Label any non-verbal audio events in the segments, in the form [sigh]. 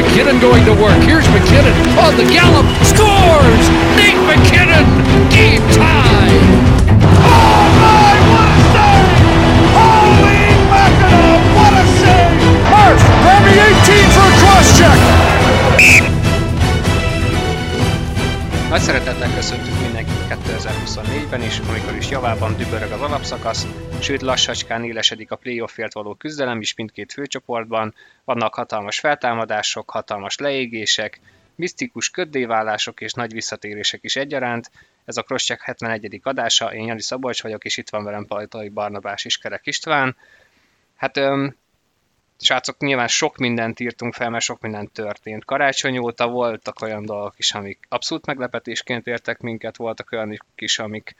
McKinnon going to work. Here's McKinnon on the gallop. Scores! Nate McKinnon! Game tie! Oh my, what a save! Holy mackerel, what a save! Murph, grab me 18 for a cross check! Nagy szeretettel köszöntünk mindenkit 2024-ben is, amikor is javában dübörög az alapszakasz, sőt lassacskán élesedik a playoffért való küzdelem is mindkét főcsoportban, vannak hatalmas feltámadások, hatalmas leégések, misztikus köddéválások és nagy visszatérések is egyaránt. Ez a Crosscheck 71. adása, én Jani Szabolcs vagyok, és itt van velem Pajtai Barnabás és Kerek István. Hát srácok, nyilván sok mindent írtunk fel, mert sok minden történt. Karácsony óta voltak olyan dolgok is, amik abszolút meglepetésként értek minket, voltak olyanok is, amik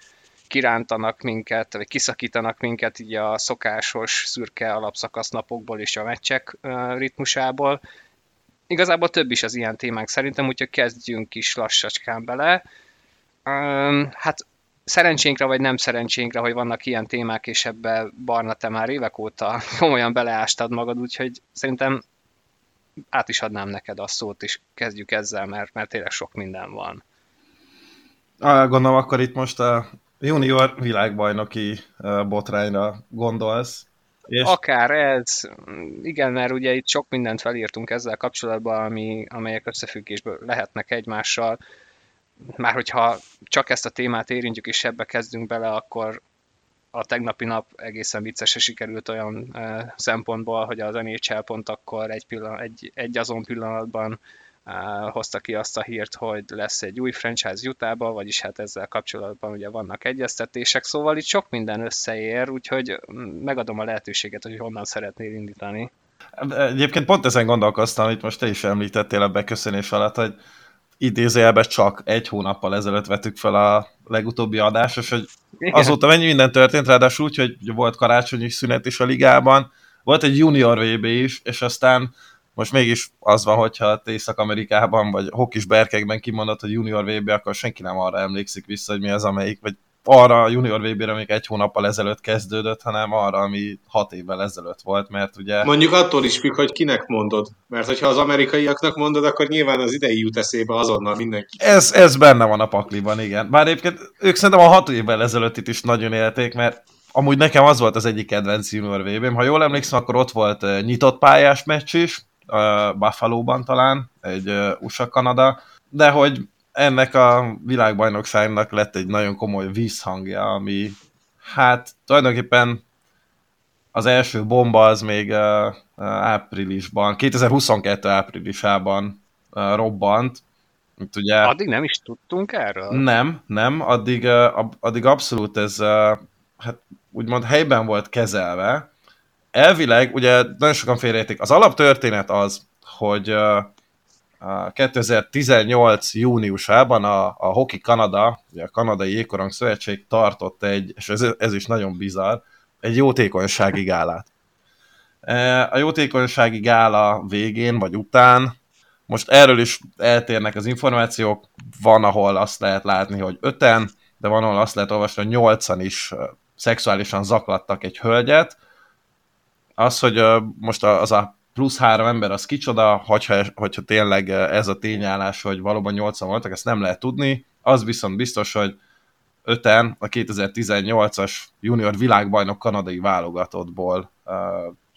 kirántanak minket, vagy kiszakítanak minket így a szokásos szürke alapszakasz napokból és a meccsek ritmusából. Igazából több is az ilyen témánk szerintem, úgyhogy kezdjünk is lassacskán bele. Hát szerencsénkre vagy nem szerencsénkre, hogy vannak ilyen témák, és ebbe Barna, te már évek óta [laughs] komolyan beleástad magad, úgyhogy szerintem át is adnám neked a szót, és kezdjük ezzel, mert, mert tényleg sok minden van. Gondolom, akkor itt most a junior világbajnoki botrányra gondolsz. És... Akár ez, igen, mert ugye itt sok mindent felírtunk ezzel kapcsolatban, ami, amelyek összefüggésből lehetnek egymással már hogyha csak ezt a témát érintjük és ebbe kezdünk bele, akkor a tegnapi nap egészen viccese sikerült olyan e, szempontból, hogy az NHL pont akkor egy, pillanat, egy, egy azon pillanatban e, hozta ki azt a hírt, hogy lesz egy új franchise Utahba, vagyis hát ezzel kapcsolatban ugye vannak egyeztetések, szóval itt sok minden összeér, úgyhogy megadom a lehetőséget, hogy honnan szeretnél indítani. Egyébként pont ezen gondolkoztam, itt most te is említettél a beköszönés alatt, hogy idézőjelben csak egy hónappal ezelőtt vettük fel a legutóbbi adást, és hogy azóta mennyi minden történt, ráadásul úgy, hogy volt karácsonyi szünet is a ligában, volt egy junior VB is, és aztán most mégis az van, hogyha Észak-Amerikában, vagy hokis berkekben kimondott, hogy junior VB, akkor senki nem arra emlékszik vissza, hogy mi az, amelyik, vagy arra a junior VB-re még egy hónappal ezelőtt kezdődött, hanem arra, ami hat évvel ezelőtt volt, mert ugye... Mondjuk attól is függ, hogy kinek mondod. Mert hogyha az amerikaiaknak mondod, akkor nyilván az idei jut eszébe azonnal mindenki. Ez, ez benne van a pakliban, igen. Bár egyébként ők szerintem a hat évvel ezelőtt itt is nagyon élték, mert amúgy nekem az volt az egyik kedvenc junior vb Ha jól emlékszem, akkor ott volt nyitott pályás meccs is, Buffalo-ban talán, egy USA-Kanada, de hogy ennek a világbajnokságnak lett egy nagyon komoly vízhangja, ami hát tulajdonképpen az első bomba az még uh, áprilisban, 2022 áprilisában uh, robbant. Itt ugye, addig nem is tudtunk erről? Nem, nem, addig, uh, addig abszolút ez uh, hát úgymond helyben volt kezelve. Elvileg, ugye nagyon sokan félreértik, az alaptörténet az, hogy uh, 2018 júniusában a, a Hockey Kanada, a Kanadai Jégkorong Szövetség tartott egy, és ez, ez is nagyon bizarr, egy jótékonysági gálát. E, a jótékonysági gála végén vagy után, most erről is eltérnek az információk, van, ahol azt lehet látni, hogy öten, de van, ahol azt lehet olvasni, hogy nyolcan is szexuálisan zaklattak egy hölgyet. Az, hogy most az a plusz három ember az kicsoda, hogyha, hogyha tényleg ez a tényállás, hogy valóban nyolcan voltak, ezt nem lehet tudni. Az viszont biztos, hogy öten a 2018-as junior világbajnok kanadai válogatottból uh,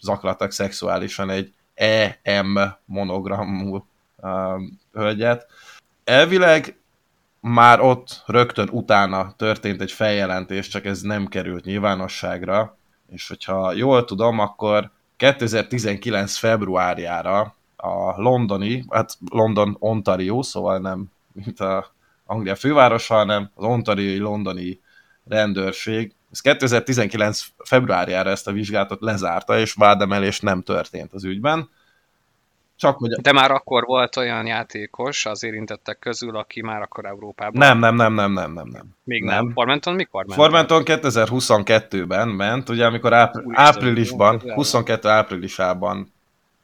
zaklattak szexuálisan egy EM monogramú uh, hölgyet. Elvileg már ott rögtön utána történt egy feljelentés, csak ez nem került nyilvánosságra, és hogyha jól tudom, akkor 2019 februárjára a londoni, hát London, Ontario, szóval nem mint a Anglia fővárosa, hanem az ontarioi londoni rendőrség. Ez 2019 februárjára ezt a vizsgálatot lezárta, és vádemelés nem történt az ügyben. Csak hogy... De már akkor volt olyan játékos az érintettek közül, aki már akkor Európában... Nem, nem, nem, nem, nem, nem. nem. Még nem. nem. Formenton mikor ment? Formenton 2022-ben ment, ugye amikor ápr- áprilisban, 22 áprilisában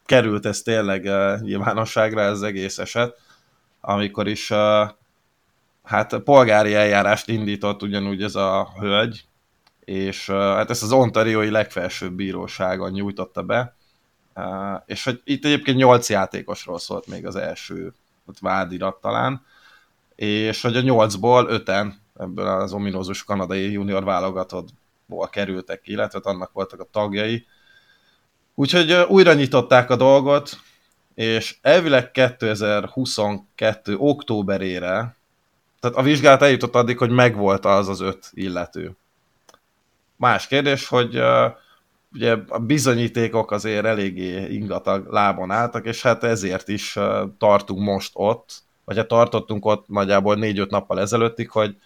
került ez tényleg uh, nyilvánosságra ez egész eset, amikor is uh, hát polgári eljárást indított ugyanúgy ez a hölgy, és uh, hát ezt az ontariói legfelsőbb bíróságon nyújtotta be, és hogy itt egyébként 8 játékosról szólt még az első vádirat talán, és hogy a 8-ból 5-en ebből az ominózus kanadai junior válogatottból kerültek ki, illetve annak voltak a tagjai. Úgyhogy újra nyitották a dolgot, és elvileg 2022. októberére, tehát a vizsgálat eljutott addig, hogy megvolt az az öt illető. Más kérdés, hogy ugye a bizonyítékok azért eléggé ingatag lábon álltak, és hát ezért is tartunk most ott, vagy hát tartottunk ott nagyjából négy-öt nappal ezelőttig, hogy,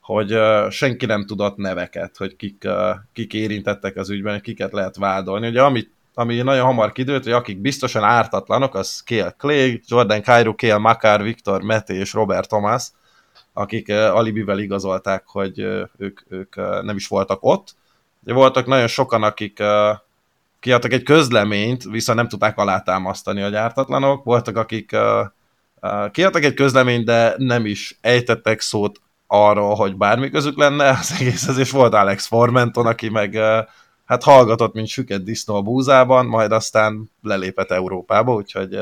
hogy senki nem tudott neveket, hogy kik, kik érintettek az ügyben, kiket lehet vádolni. Ugye amit ami nagyon hamar kidőlt, hogy akik biztosan ártatlanok, az Kél Clay, Jordan Cairo, Kél Makar, Viktor Mete és Robert Thomas, akik alibivel igazolták, hogy ők, ők nem is voltak ott. Voltak nagyon sokan, akik uh, kiadtak egy közleményt, viszont nem tudták alátámasztani a gyártatlanok. Voltak, akik uh, uh, kiadtak egy közleményt, de nem is ejtettek szót arról, hogy bármi közük lenne [laughs] az egészhez, és volt Alex Formenton, aki meg uh, hát hallgatott, mint süket disznó a búzában, majd aztán lelépett Európába, úgyhogy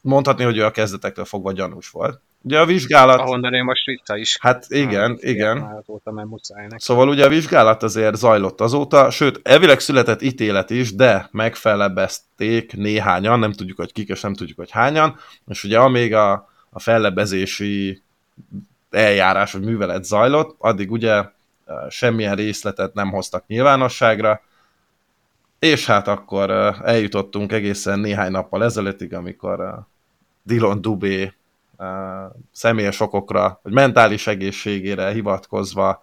mondhatni, hogy ő a kezdetektől fogva gyanús volt. Ugye a vizsgálat... Ahonnan ő most vissza is. Hát igen, hát, igen. Azóta, mert muszáj neki. Szóval ugye a vizsgálat azért zajlott azóta, sőt, elvileg született ítélet is, de megfelebezték néhányan, nem tudjuk, hogy kik, és nem tudjuk, hogy hányan, és ugye amíg a, a fellebezési eljárás vagy művelet zajlott, addig ugye semmilyen részletet nem hoztak nyilvánosságra, és hát akkor eljutottunk egészen néhány nappal ezelőttig, amikor Dylan Dubé személyes okokra, vagy mentális egészségére hivatkozva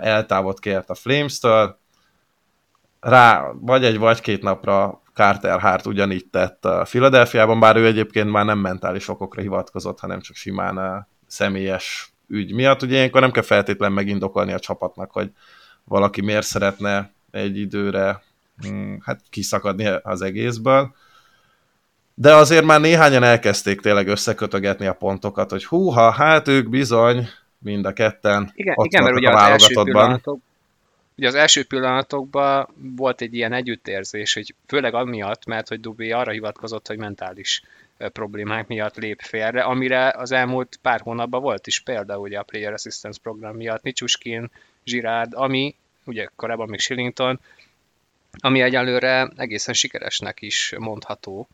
eltávot kért a Flames-től. Rá vagy egy vagy két napra Carter Hart ugyanígy tett a Philadelphiában, bár ő egyébként már nem mentális okokra hivatkozott, hanem csak simán személyes ügy miatt. Ugye ilyenkor nem kell feltétlenül megindokolni a csapatnak, hogy valaki miért szeretne egy időre hmm, hát kiszakadni az egészből. De azért már néhányan elkezdték tényleg összekötögetni a pontokat, hogy húha, hát ők bizony mind a ketten igen, ott igen mert ugye első pillanatok, ugye az első pillanatokban volt egy ilyen együttérzés, hogy főleg amiatt, mert hogy Dubé arra hivatkozott, hogy mentális problémák miatt lép félre, amire az elmúlt pár hónapban volt is példa, ugye a Player Assistance program miatt, Nicsuskin, Girard, ami, ugye korábban még Shillington, ami egyelőre egészen sikeresnek is mondható.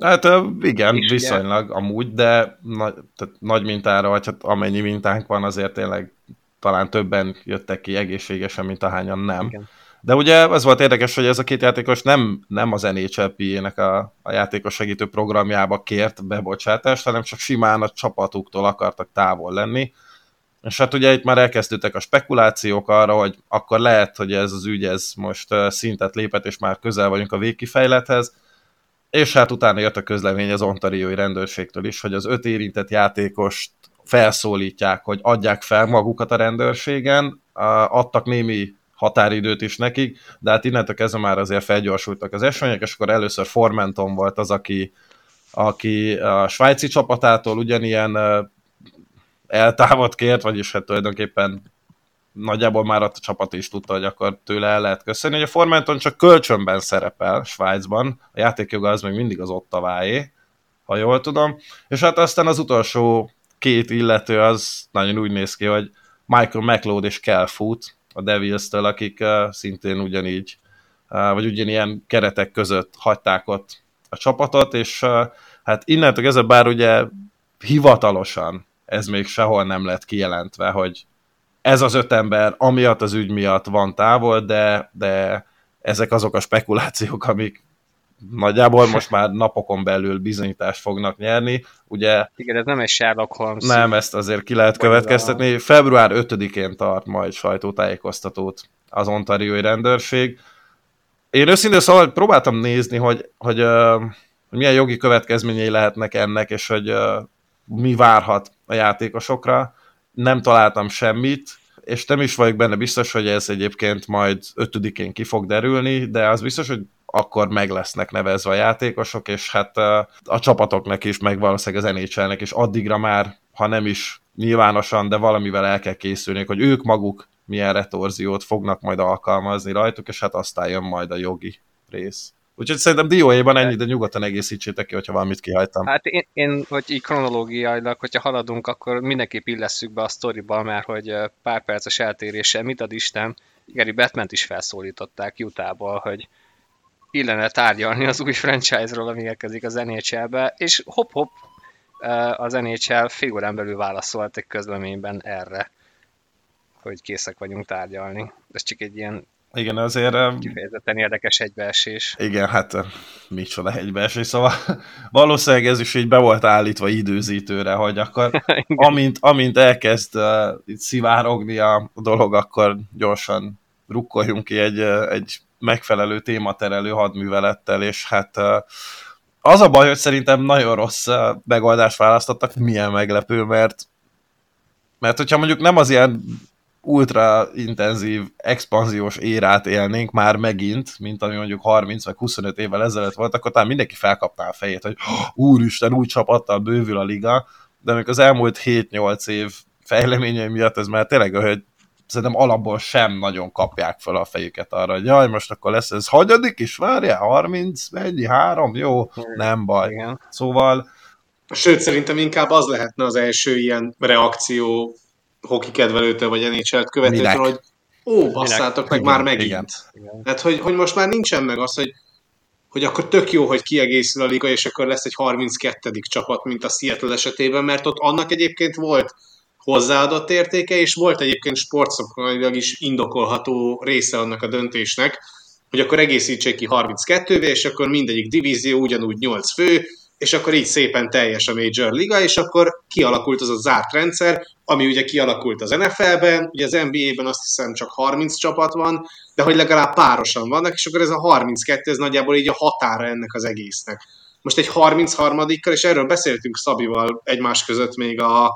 Hát igen, és viszonylag ugye... amúgy, de nagy, tehát nagy mintára, vagy hát amennyi mintánk van, azért tényleg talán többen jöttek ki egészségesen, mint ahányan nem. Igen. De ugye az volt érdekes, hogy ez a két játékos nem, nem az NHLP-nek a, a játékos segítő programjába kért bebocsátást, hanem csak simán a csapatuktól akartak távol lenni. És hát ugye itt már elkezdődtek a spekulációk arra, hogy akkor lehet, hogy ez az ügy ez most szintet lépett, és már közel vagyunk a végkifejlethez. És hát utána jött a közlemény az ontariói rendőrségtől is, hogy az öt érintett játékost felszólítják, hogy adják fel magukat a rendőrségen, adtak némi határidőt is nekik, de hát innentől kezdve már azért felgyorsultak az események, és akkor először Formenton volt az, aki, aki a svájci csapatától ugyanilyen eltávot kért, vagyis hát tulajdonképpen nagyjából már a csapat is tudta, hogy akkor tőle el lehet köszönni. hogy a Formenton csak kölcsönben szerepel Svájcban, a játékjoga az még mindig az ottaváé, ha jól tudom, és hát aztán az utolsó két illető az nagyon úgy néz ki, hogy Michael McLeod és Kel Foot, a Devils-től, akik uh, szintén ugyanígy, uh, vagy ugyanilyen keretek között hagyták ott a csapatot, és uh, hát innentől ez bár ugye hivatalosan ez még sehol nem lett kijelentve, hogy ez az öt ember amiatt az ügy miatt van távol, de, de ezek azok a spekulációk, amik nagyjából most már napokon belül bizonyítást fognak nyerni. Ugye, Igen, ez nem egy Sherlock Holmes. Nem, ezt azért ki lehet következtetni. Február 5-én tart majd sajtótájékoztatót az ontariói rendőrség. Én őszintén szóval próbáltam nézni, hogy, hogy, hogy milyen jogi következményei lehetnek ennek, és hogy mi várhat a játékosokra. Nem találtam semmit, és nem is vagyok benne biztos, hogy ez egyébként majd 5-én ki fog derülni, de az biztos, hogy akkor meg lesznek nevezve a játékosok, és hát a csapatoknak is, meg valószínűleg az NHL-nek is addigra már, ha nem is nyilvánosan, de valamivel el kell készülni, hogy ők maguk milyen retorziót fognak majd alkalmazni rajtuk, és hát aztán jön majd a jogi rész. Úgyhogy szerintem dióéban ennyi, de nyugodtan egészítsétek ki, hogyha valamit kihagytam. Hát én, én, hogy így kronológiailag, hogyha haladunk, akkor mindenképp illesszük be a sztoriba, mert hogy pár perces eltéréssel, mit ad Isten, Gary batman is felszólították Utahból, hogy illene tárgyalni az új franchise-ról, ami érkezik az NHL-be, és hop-hop az NHL fél órán belül válaszolt egy közleményben erre, hogy készek vagyunk tárgyalni. Ez csak egy ilyen igen, azért... Kifejezetten érdekes egybeesés. Igen, hát micsoda egybeesés, szóval [laughs] valószínűleg ez is így be volt állítva időzítőre, hogy akkor [laughs] amint, amint elkezd uh, itt szivárogni a dolog, akkor gyorsan rukkoljunk ki egy, egy megfelelő tématerelő hadművelettel, és hát uh, az a baj, hogy szerintem nagyon rossz uh, megoldást választottak, milyen meglepő, mert mert hogyha mondjuk nem az ilyen ultra intenzív, expanziós érát élnénk már megint, mint ami mondjuk 30 vagy 25 évvel ezelőtt volt, akkor talán mindenki felkapná a fejét, hogy úristen, új csapattal bővül a liga, de amikor az elmúlt 7-8 év fejleményei miatt ez már tényleg, hogy szerintem alapból sem nagyon kapják fel a fejüket arra, hogy jaj, most akkor lesz ez hagyadik is, várjál, 30, mennyi, három, jó, nem baj. Igen. Szóval... Sőt, szerintem inkább az lehetne az első ilyen reakció hoki kedvelőtől vagy NHL-t követőtől, hogy ó, basszátok meg igen, már megint. Igen. igen. Tehát, hogy, hogy most már nincsen meg az, hogy, hogy akkor tök jó, hogy kiegészül a liga, és akkor lesz egy 32. csapat, mint a Seattle esetében, mert ott annak egyébként volt hozzáadott értéke, és volt egyébként sportszakmailag is indokolható része annak a döntésnek, hogy akkor egészítsék ki 32-vé, és akkor mindegyik divízió ugyanúgy 8 fő, és akkor így szépen teljes a Major Liga, és akkor kialakult az a zárt rendszer, ami ugye kialakult az NFL-ben, ugye az NBA-ben azt hiszem csak 30 csapat van, de hogy legalább párosan vannak, és akkor ez a 32, ez nagyjából így a határa ennek az egésznek. Most egy 33-kal, és erről beszéltünk Szabival egymás között még a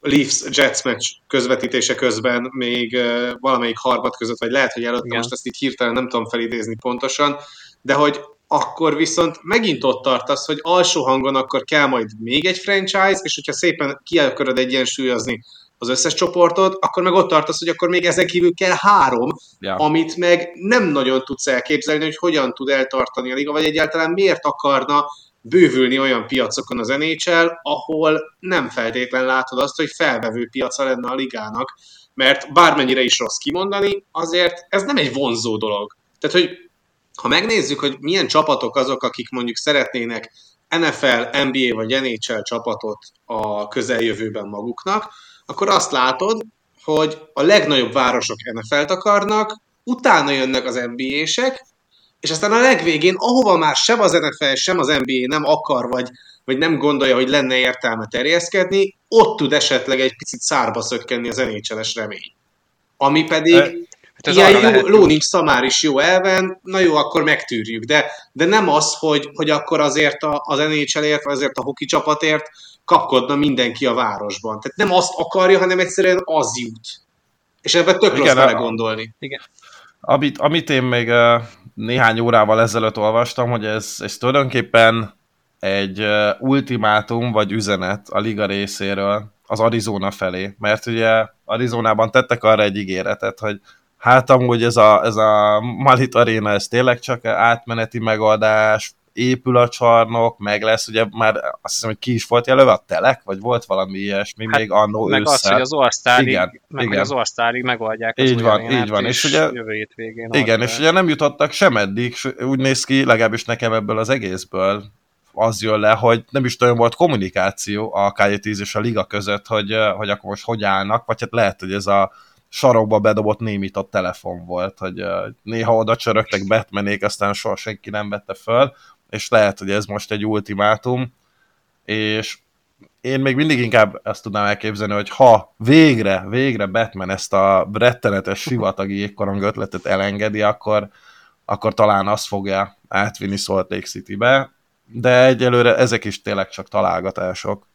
Leafs-Jets meccs közvetítése közben, még valamelyik harmad között, vagy lehet, hogy előtte, most ezt így hirtelen nem tudom felidézni pontosan, de hogy akkor viszont megint ott tartasz, hogy alsó hangon akkor kell majd még egy franchise, és hogyha szépen ki akarod egyensúlyozni az összes csoportot, akkor meg ott tartasz, hogy akkor még ezen kívül kell három, ja. amit meg nem nagyon tudsz elképzelni, hogy hogyan tud eltartani a liga, vagy egyáltalán miért akarna bővülni olyan piacokon az NHL, ahol nem feltétlen látod azt, hogy felvevő piaca lenne a ligának, mert bármennyire is rossz kimondani, azért ez nem egy vonzó dolog. Tehát, hogy ha megnézzük, hogy milyen csapatok azok, akik mondjuk szeretnének NFL, NBA vagy NHL csapatot a közeljövőben maguknak, akkor azt látod, hogy a legnagyobb városok NFL-t akarnak, utána jönnek az NBA-sek, és aztán a legvégén, ahova már sem az NFL, sem az NBA nem akar, vagy, vagy nem gondolja, hogy lenne értelme terjeszkedni, ott tud esetleg egy picit szárba szökkenni az NHL-es remény. Ami pedig Hát Ilyen jó, lehet, ló nincs szamár is jó elven, na jó, akkor megtűrjük, de, de nem az, hogy, hogy akkor azért a, az NHL-ért, vagy azért a hoki csapatért kapkodna mindenki a városban. Tehát nem azt akarja, hanem egyszerűen az jut. És ebben tök Igen, rossz gondolni. Igen. Amit, amit én még néhány órával ezelőtt olvastam, hogy ez, ez tulajdonképpen egy ultimátum vagy üzenet a liga részéről az Arizona felé, mert ugye Arizonában tettek arra egy ígéretet, hogy hát amúgy ez a, ez a Malit Arena, ez tényleg csak átmeneti megoldás, épül a csarnok, meg lesz, ugye már azt hiszem, hogy ki is volt jelölve a telek, vagy volt valami ilyesmi hát, még annó Meg ősszel. az, hogy az Orsztárig, igen, meg igen. az Orsztárig megoldják az így van, így van. És, ugye, jövő végén. Igen, és ugye nem jutottak sem eddig, úgy néz ki, legalábbis nekem ebből az egészből az jön le, hogy nem is nagyon volt kommunikáció a K10 és a liga között, hogy, hogy akkor most hogy állnak, vagy hát lehet, hogy ez a sarokba bedobott némított telefon volt, hogy néha oda csörögtek Batmanék, aztán soha senki nem vette föl, és lehet, hogy ez most egy ultimátum, és én még mindig inkább ezt tudnám elképzelni, hogy ha végre, végre Batman ezt a rettenetes sivatagi jégkorong ötletet elengedi, akkor, akkor talán azt fogja átvinni Salt Lake City-be, de egyelőre ezek is tényleg csak találgatások.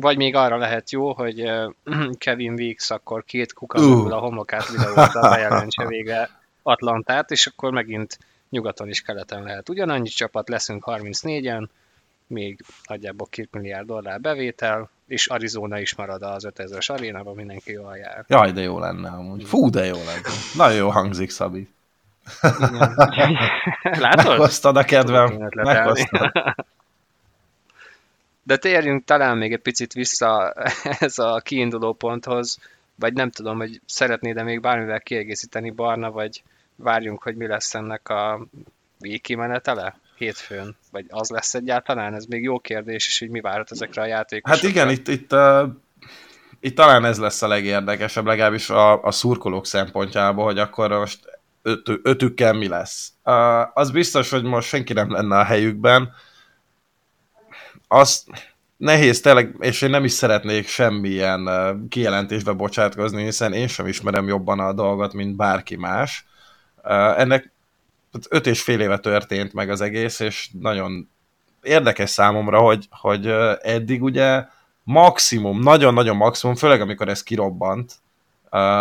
Vagy még arra lehet jó, hogy [clears throat] Kevin Weeks akkor két kuka uh. a homlokát videózza, bejelentse végre Atlantát, és akkor megint nyugaton is keleten lehet. Ugyanannyi csapat leszünk 34-en, még nagyjából 2 milliárd dollár bevétel, és Arizona is marad az 5000-es arénában, mindenki jól jár. Jaj, de jó lenne amúgy. Fú, de jó lenne. Nagyon jó hangzik, Szabi. [laughs] Látod? Meghoztad a kedvem. Meghoztad. De térjünk talán még egy picit vissza [laughs] ez a kiinduló ponthoz, vagy nem tudom, hogy szeretnéd-e még bármivel kiegészíteni Barna, vagy várjunk, hogy mi lesz ennek a végkimenetele hétfőn? Vagy az lesz egyáltalán? Ez még jó kérdés, és hogy mi várhat ezekre a játékosokra. Hát igen, itt, itt, uh, itt talán ez lesz a legérdekesebb, legalábbis a, a szurkolók szempontjából, hogy akkor most öt, ötükkel mi lesz. Uh, az biztos, hogy most senki nem lenne a helyükben. Az nehéz tényleg, és én nem is szeretnék semmilyen kijelentésbe bocsátkozni, hiszen én sem ismerem jobban a dolgot, mint bárki más. Ennek öt és fél éve történt meg az egész, és nagyon érdekes számomra, hogy, hogy eddig ugye maximum, nagyon-nagyon maximum, főleg amikor ez kirobbant,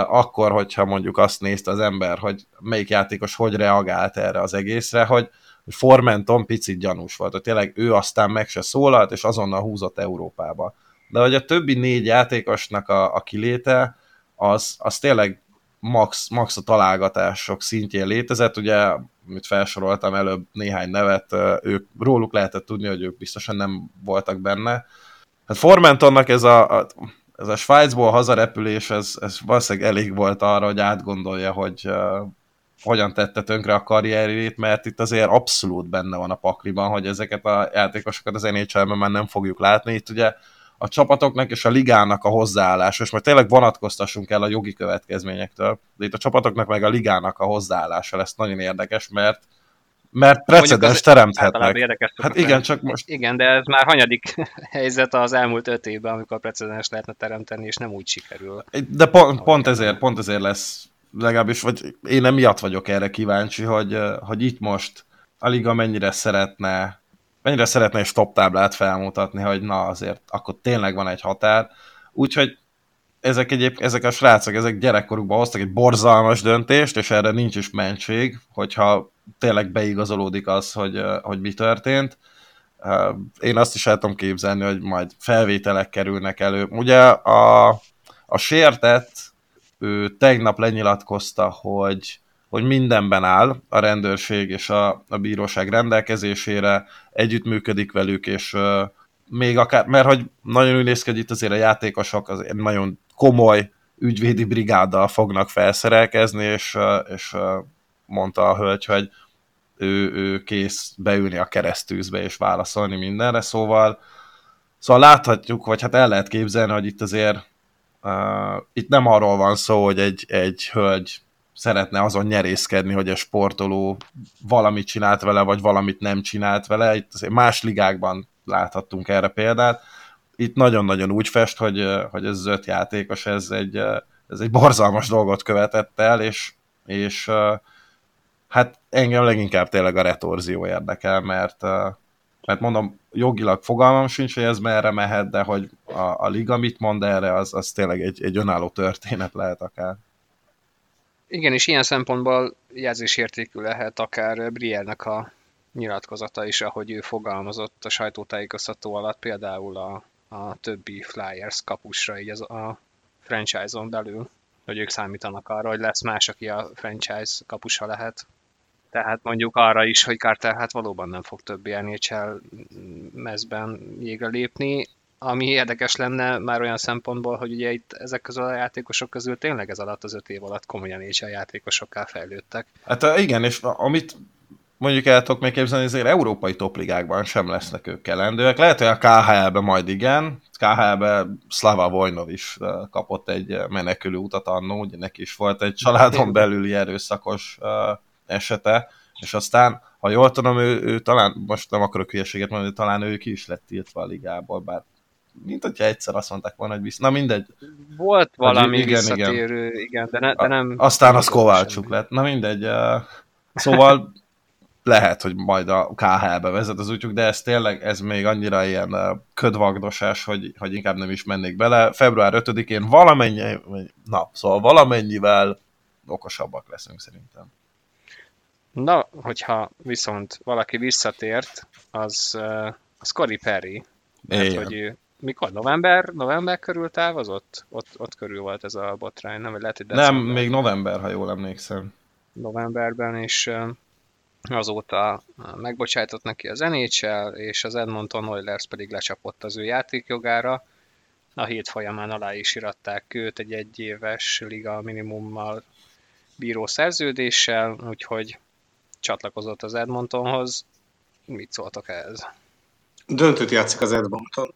akkor, hogyha mondjuk azt nézte az ember, hogy melyik játékos hogy reagált erre az egészre, hogy Formenton picit gyanús volt, hogy tényleg ő aztán meg se szólalt, és azonnal húzott Európába. De hogy a többi négy játékosnak a, a kiléte, az, az tényleg max, max a találgatások szintjén létezett, ugye, amit felsoroltam előbb néhány nevet, ők, róluk lehetett tudni, hogy ők biztosan nem voltak benne. Hát Formentonnak ez a, a ez a Svájcból hazarepülés, ez, ez valószínűleg elég volt arra, hogy átgondolja, hogy hogyan tette tönkre a karrierjét, mert itt azért abszolút benne van a pakliban, hogy ezeket a játékosokat az nhl már nem fogjuk látni. Itt ugye a csapatoknak és a ligának a hozzáállása, és majd tényleg vonatkoztassunk el a jogi következményektől, de itt a csapatoknak meg a ligának a hozzáállása lesz nagyon érdekes, mert mert precedens teremthetnek. Hát igen, csak most... Igen, de ez már hanyadik [laughs] helyzet az elmúlt öt évben, amikor precedens lehetne teremteni, és nem úgy sikerül. De pont, pont ezért, pont ezért lesz legalábbis, vagy én emiatt vagyok erre kíváncsi, hogy, hogy itt most a liga mennyire szeretne mennyire szeretne egy stop táblát felmutatni, hogy na azért akkor tényleg van egy határ. Úgyhogy ezek egyéb, ezek a srácok, ezek gyerekkorukban hoztak egy borzalmas döntést, és erre nincs is mentség, hogyha tényleg beigazolódik az, hogy, hogy mi történt. Én azt is el tudom képzelni, hogy majd felvételek kerülnek elő. Ugye a, a sértett, ő tegnap lenyilatkozta, hogy hogy mindenben áll a rendőrség és a, a bíróság rendelkezésére, együttműködik velük, és még akár, mert hogy nagyon úgy néz ki, hogy itt azért a játékosok azért nagyon komoly ügyvédi brigáddal fognak felszerelkezni, és, és uh, mondta a hölgy, hogy ő, ő kész beülni a keresztűzbe és válaszolni mindenre, szóval szóval láthatjuk, vagy hát el lehet képzelni, hogy itt azért uh, itt nem arról van szó, hogy egy, egy hölgy szeretne azon nyerészkedni, hogy a sportoló valamit csinált vele, vagy valamit nem csinált vele. Itt azért más ligákban láthattunk erre példát. Itt nagyon-nagyon úgy fest, hogy, hogy ez az öt játékos, ez egy, ez egy borzalmas dolgot követett el, és, és hát engem leginkább tényleg a retorzió érdekel, mert, mert mondom, jogilag fogalmam sincs, hogy ez merre mehet, de hogy a, a liga mit mond erre, az, az tényleg egy, egy önálló történet lehet akár. Igen, és ilyen szempontból jelzésértékű lehet akár Briernek a nyilatkozata is, ahogy ő fogalmazott a sajtótájékoztató alatt, például a, a többi Flyers kapusra így az a franchise-on belül, hogy ők számítanak arra, hogy lesz más, aki a franchise kapusa lehet. Tehát mondjuk arra is, hogy Carter hát valóban nem fog többi NHL mezben jégre lépni, ami érdekes lenne már olyan szempontból, hogy ugye itt ezek közül a játékosok közül tényleg ez alatt az öt év alatt komolyan a játékosokká fejlődtek. Hát igen, és amit mondjuk el tudok még képzelni, azért európai topligákban sem lesznek ők kellendőek. Lehet, hogy a KHL-ben majd igen, KHL-ben Slava Vojnov is kapott egy menekülő utat annó, ugye neki is volt egy családon belüli erőszakos esete, és aztán, ha jól tudom, ő, ő talán, most nem akarok hülyeséget mondani, talán ő ki is lett tiltva a ligából, bár mint hogyha egyszer azt mondták volna, hogy vissza. Na mindegy. Volt valami igen, visszatérő, igen, igen de, ne, de nem... Aztán az Kovácsuk lett. Na mindegy. Szóval lehet, hogy majd a KHL-be vezet az útjuk, de ez tényleg, ez még annyira ilyen ködvagdosás, hogy, hogy inkább nem is mennék bele. Február 5-én valamennyi, na, szóval valamennyivel okosabbak leszünk szerintem. Na, hogyha viszont valaki visszatért, az, az Cory Perry. Hát, hogy ő mikor? November, november körül távozott? Ott, ott körül volt ez a botrány, nem? Lehet, hogy nem, még november, ha jól emlékszem. novemberben, és azóta megbocsájtott neki az NHL, és az Edmonton Oilers pedig lecsapott az ő játékjogára. A hét folyamán alá is iratták őt egy egyéves liga minimummal bíró szerződéssel, úgyhogy csatlakozott az Edmontonhoz. Mit szóltok ehhez? Döntőt játszik az Edmonton.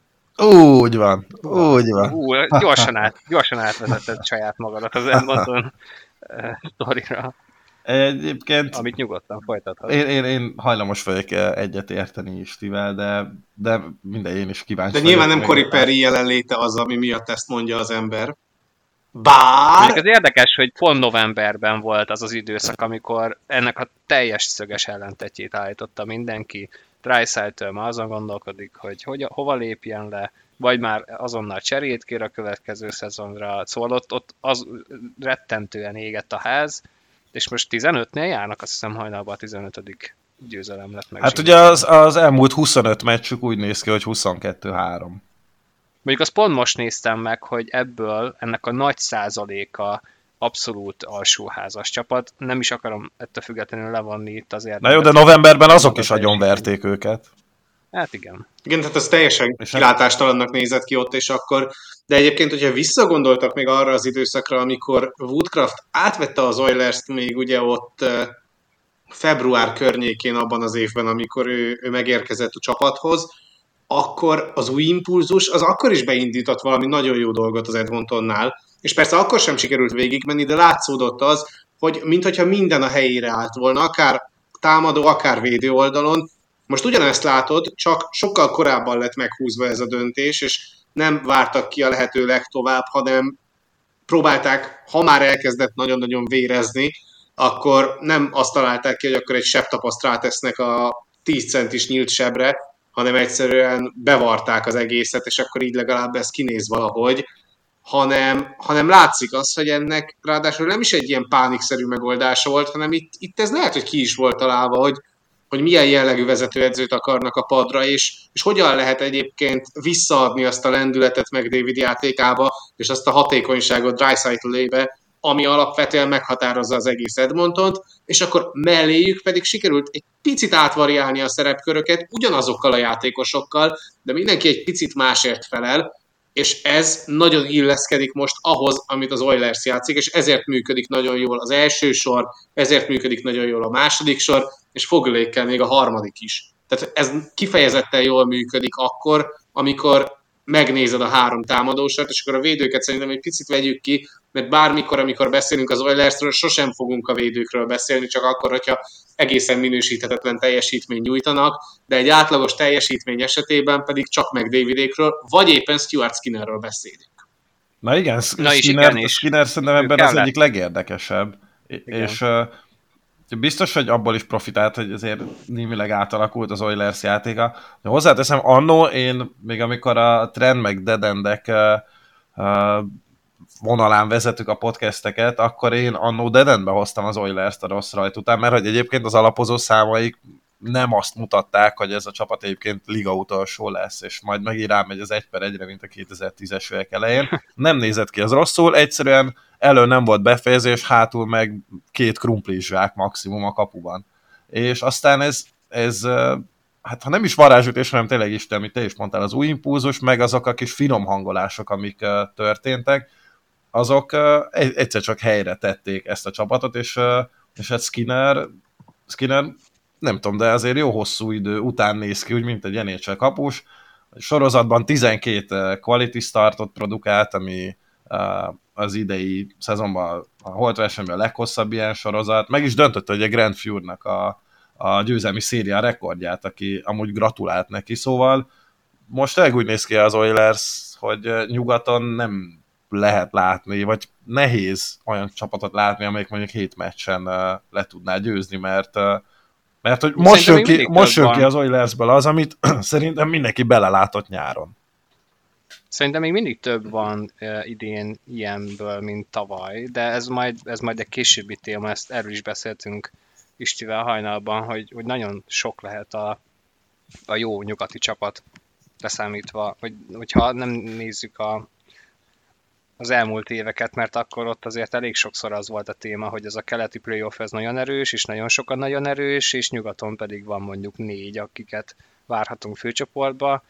Úgy van, úgy van. Ú, gyorsan, át, gyorsan átvezetett saját magadat az Edmonton uh, sztorira. Egyébként... Amit nyugodtan folytathat. Én, én, én hajlamos vagyok egyet érteni Istivel, de, de minden én is kíváncsi De nyilván nem Cory Perry jelenléte az, ami miatt ezt mondja az ember. Bár... az érdekes, hogy pont novemberben volt az az időszak, amikor ennek a teljes szöges ellentetjét állította mindenki. Dreisaitl ma azon gondolkodik, hogy, hogy hova lépjen le, vagy már azonnal cserét kér a következő szezonra. Szóval ott, ott az rettentően égett a ház, és most 15-nél járnak, azt hiszem hajnalban a 15 győzelem lett meg. Hát ugye az, az elmúlt 25 meccsük úgy néz ki, hogy 22-3. Mondjuk azt pont most néztem meg, hogy ebből ennek a nagy százaléka abszolút alsóházas csapat. Nem is akarom ettől függetlenül levonni itt azért. Na jó, de novemberben azok is agyon verték őket. Hát igen. Igen, tehát ez teljesen kilátástalannak nézett ki ott, és akkor, de egyébként, hogyha visszagondoltak még arra az időszakra, amikor Woodcraft átvette az Oilers-t még ugye ott február környékén abban az évben, amikor ő, ő megérkezett a csapathoz, akkor az új impulzus az akkor is beindított valami nagyon jó dolgot az Edmontonnál, és persze akkor sem sikerült végigmenni, de látszódott az, hogy mintha minden a helyére állt volna, akár támadó, akár védő oldalon. Most ugyanezt látod, csak sokkal korábban lett meghúzva ez a döntés, és nem vártak ki a lehető legtovább, hanem próbálták, ha már elkezdett nagyon-nagyon vérezni, akkor nem azt találták ki, hogy akkor egy sebtapaszt rátesznek a 10 centis nyílt sebre, hanem egyszerűen bevarták az egészet, és akkor így legalább ez kinéz valahogy, hanem, hanem látszik az, hogy ennek ráadásul nem is egy ilyen pánikszerű megoldása volt, hanem itt, itt ez lehet, hogy ki is volt találva, hogy, hogy milyen jellegű vezetőedzőt akarnak a padra, és, és hogyan lehet egyébként visszaadni azt a lendületet meg David játékába, és azt a hatékonyságot Dreisaitl-ébe, ami alapvetően meghatározza az egész Edmontont, és akkor melléjük pedig sikerült egy picit átvariálni a szerepköröket ugyanazokkal a játékosokkal, de mindenki egy picit másért felel, és ez nagyon illeszkedik most ahhoz, amit az Oilers játszik, és ezért működik nagyon jól az első sor, ezért működik nagyon jól a második sor, és foglékkel még a harmadik is. Tehát ez kifejezetten jól működik akkor, amikor megnézed a három támadósort, és akkor a védőket szerintem egy picit vegyük ki, mert bármikor, amikor beszélünk az Oilersről, sosem fogunk a védőkről beszélni, csak akkor, hogyha egészen minősíthetetlen teljesítmény nyújtanak, de egy átlagos teljesítmény esetében pedig csak meg Davidékről, vagy éppen Stuart Skinnerről beszélünk. Na igen, Na Skinner, igen, Skinner szerintem ebben az egyik legérdekesebb, igen. és uh, biztos, hogy abból is profitált, hogy azért némileg átalakult az Oilers játéka. De hozzáteszem, annó én, még amikor a Trend meg Dedendek vonalán vezetük a podcasteket, akkor én annó Dedenbe hoztam az Oilers-t a rossz rajt után, mert hogy egyébként az alapozó számaik nem azt mutatták, hogy ez a csapat egyébként liga utolsó lesz, és majd megint rámegy az egy per egyre, mint a 2010-es évek elején. Nem nézett ki az rosszul, egyszerűen elő nem volt befejezés, hátul meg két krumplizsák maximum a kapuban. És aztán ez, ez hát ha nem is varázsütés, hanem tényleg is, amit te is mondtál, az új impulzus, meg azok a kis finom hangolások, amik történtek, azok egyszer csak helyre tették ezt a csapatot, és, és hát Skinner, Skinner nem tudom, de azért jó hosszú idő után néz ki, úgy, mint egy NHL kapus. A sorozatban 12 quality startot produkált, ami az idei szezonban a Holt versenyben a leghosszabb ilyen sorozat. Meg is döntötte, hogy a Grand Fury-nak a, a győzelmi széria rekordját, aki amúgy gratulált neki, szóval most tényleg úgy néz ki az Oilers, hogy nyugaton nem lehet látni, vagy nehéz olyan csapatot látni, amelyik mondjuk hét meccsen le tudná győzni, mert mert hogy most jön, ki, most jön ki az Oilersből az, amit [clears throat] szerintem mindenki belelátott nyáron. Szerintem még mindig több van uh, idén ilyenből, mint tavaly, de ez majd, ez majd egy későbbi téma, ezt erről is beszéltünk Istivel hajnalban, hogy, hogy nagyon sok lehet a, a jó nyugati csapat leszámítva, hogy, hogyha nem nézzük a az elmúlt éveket, mert akkor ott azért elég sokszor az volt a téma, hogy ez a keleti playoff ez nagyon erős, és nagyon sokan nagyon erős, és nyugaton pedig van mondjuk négy, akiket várhatunk főcsoportba,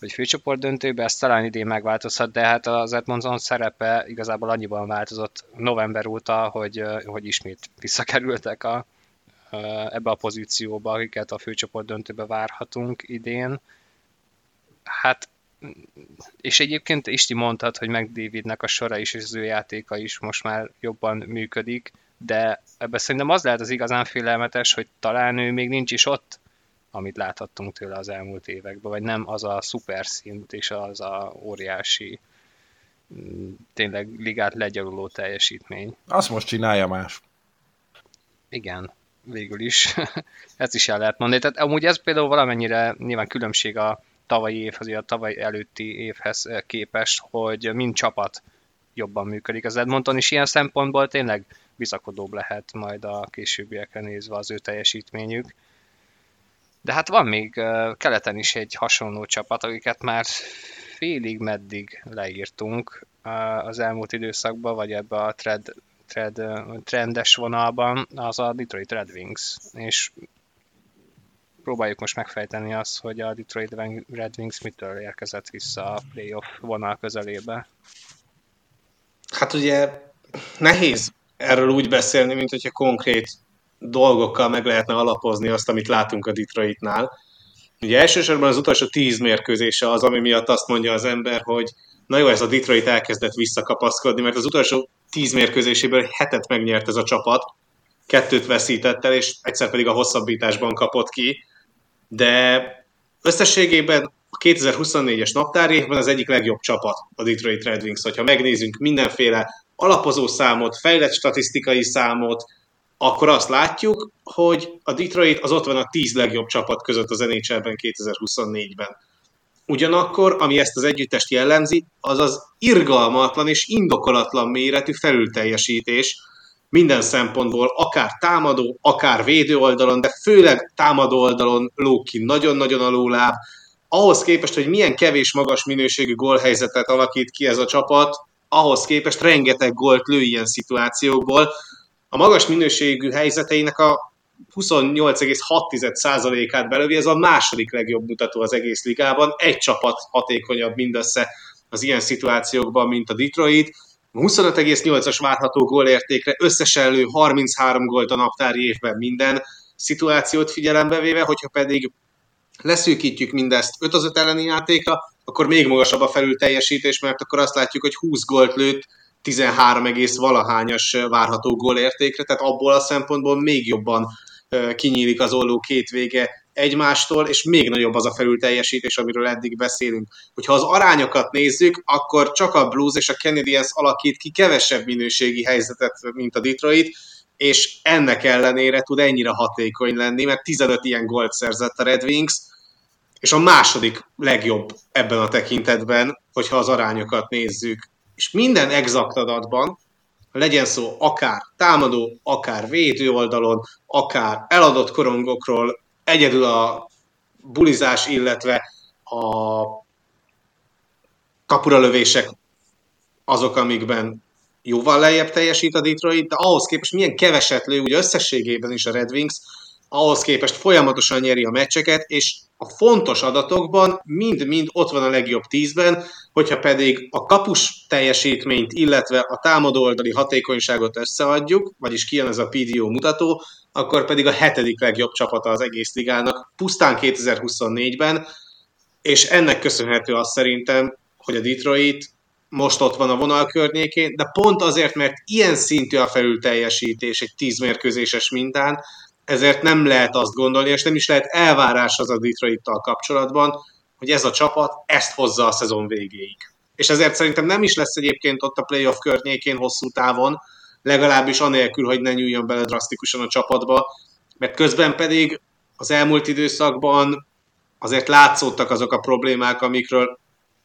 vagy főcsoport döntőbe, ez talán idén megváltozhat, de hát az Edmondson szerepe igazából annyiban változott november óta, hogy, hogy ismét visszakerültek a, ebbe a pozícióba, akiket a főcsoport döntőbe várhatunk idén. Hát és egyébként Isti mondhat, hogy meg Davidnek a sora is és az ő játéka is most már jobban működik, de ebben szerintem az lehet az igazán félelmetes, hogy talán ő még nincs is ott, amit láthattunk tőle az elmúlt években, vagy nem az a szuper szint és az a óriási mm, tényleg ligát legyaluló teljesítmény. Azt most csinálja más. Igen, végül is. [laughs] Ezt is el lehet mondani. Tehát amúgy ez például valamennyire nyilván különbség a tavalyi évhez, a tavaly előtti évhez eh, képest, hogy mind csapat jobban működik. Az Edmonton is ilyen szempontból tényleg bizakodóbb lehet majd a későbbiekre nézve az ő teljesítményük. De hát van még eh, keleten is egy hasonló csapat, akiket már félig meddig leírtunk eh, az elmúlt időszakban, vagy ebbe a thread, thread, trendes vonalban, az a Detroit Red Wings. És próbáljuk most megfejteni azt, hogy a Detroit Red Wings mitől érkezett vissza a playoff vonal közelébe. Hát ugye nehéz erről úgy beszélni, mint hogyha konkrét dolgokkal meg lehetne alapozni azt, amit látunk a Detroitnál. Ugye elsősorban az utolsó tíz mérkőzése az, ami miatt azt mondja az ember, hogy na jó, ez a Detroit elkezdett visszakapaszkodni, mert az utolsó tíz mérkőzéséből hetet megnyert ez a csapat, kettőt veszített el, és egyszer pedig a hosszabbításban kapott ki de összességében a 2024-es naptárévben az egyik legjobb csapat a Detroit Red Wings. Hogyha megnézzünk mindenféle alapozó számot, fejlett statisztikai számot, akkor azt látjuk, hogy a Detroit az ott van a 10 legjobb csapat között az NHL-ben 2024-ben. Ugyanakkor, ami ezt az együttest jellemzi, az az irgalmatlan és indokolatlan méretű felülteljesítés, minden szempontból, akár támadó, akár védő oldalon, de főleg támadó oldalon lók ki nagyon-nagyon alulább. Ahhoz képest, hogy milyen kevés magas minőségű gólhelyzetet alakít ki ez a csapat, ahhoz képest rengeteg gólt lő ilyen szituációkból. A magas minőségű helyzeteinek a 28,6%-át belövi, ez a második legjobb mutató az egész ligában. Egy csapat hatékonyabb mindössze az ilyen szituációkban, mint a Detroit 25,8-as várható gólértékre összesen lő 33 gólt a naptári évben minden szituációt figyelembe véve, hogyha pedig leszűkítjük mindezt 5 az 5 elleni játékra, akkor még magasabb a felül teljesítés, mert akkor azt látjuk, hogy 20 gólt lőtt 13, valahányas várható gólértékre, tehát abból a szempontból még jobban kinyílik az olló két vége egymástól, és még nagyobb az a felülteljesítés, amiről eddig beszélünk. Hogyha az arányokat nézzük, akkor csak a Blues és a Canadiens alakít ki kevesebb minőségi helyzetet, mint a Detroit, és ennek ellenére tud ennyire hatékony lenni, mert 15 ilyen gólt szerzett a Red Wings, és a második legjobb ebben a tekintetben, hogyha az arányokat nézzük. És minden exakt adatban, legyen szó akár támadó, akár védő oldalon, akár eladott korongokról, egyedül a bulizás, illetve a kapuralövések azok, amikben jóval lejjebb teljesít a Detroit, de ahhoz képest milyen keveset lő, ugye összességében is a Red Wings, ahhoz képest folyamatosan nyeri a meccseket, és a fontos adatokban mind-mind ott van a legjobb tízben, hogyha pedig a kapus teljesítményt, illetve a támadó oldali hatékonyságot összeadjuk, vagyis kijön ez a PDO mutató, akkor pedig a hetedik legjobb csapata az egész ligának, pusztán 2024-ben, és ennek köszönhető az szerintem, hogy a Detroit most ott van a vonal környékén, de pont azért, mert ilyen szintű a felülteljesítés egy tíz mérkőzéses mintán, ezért nem lehet azt gondolni, és nem is lehet elvárás az a Detroit-tal kapcsolatban, hogy ez a csapat ezt hozza a szezon végéig. És ezért szerintem nem is lesz egyébként ott a playoff környékén hosszú távon, legalábbis anélkül, hogy ne nyúljon bele drasztikusan a csapatba, mert közben pedig az elmúlt időszakban azért látszódtak azok a problémák, amikről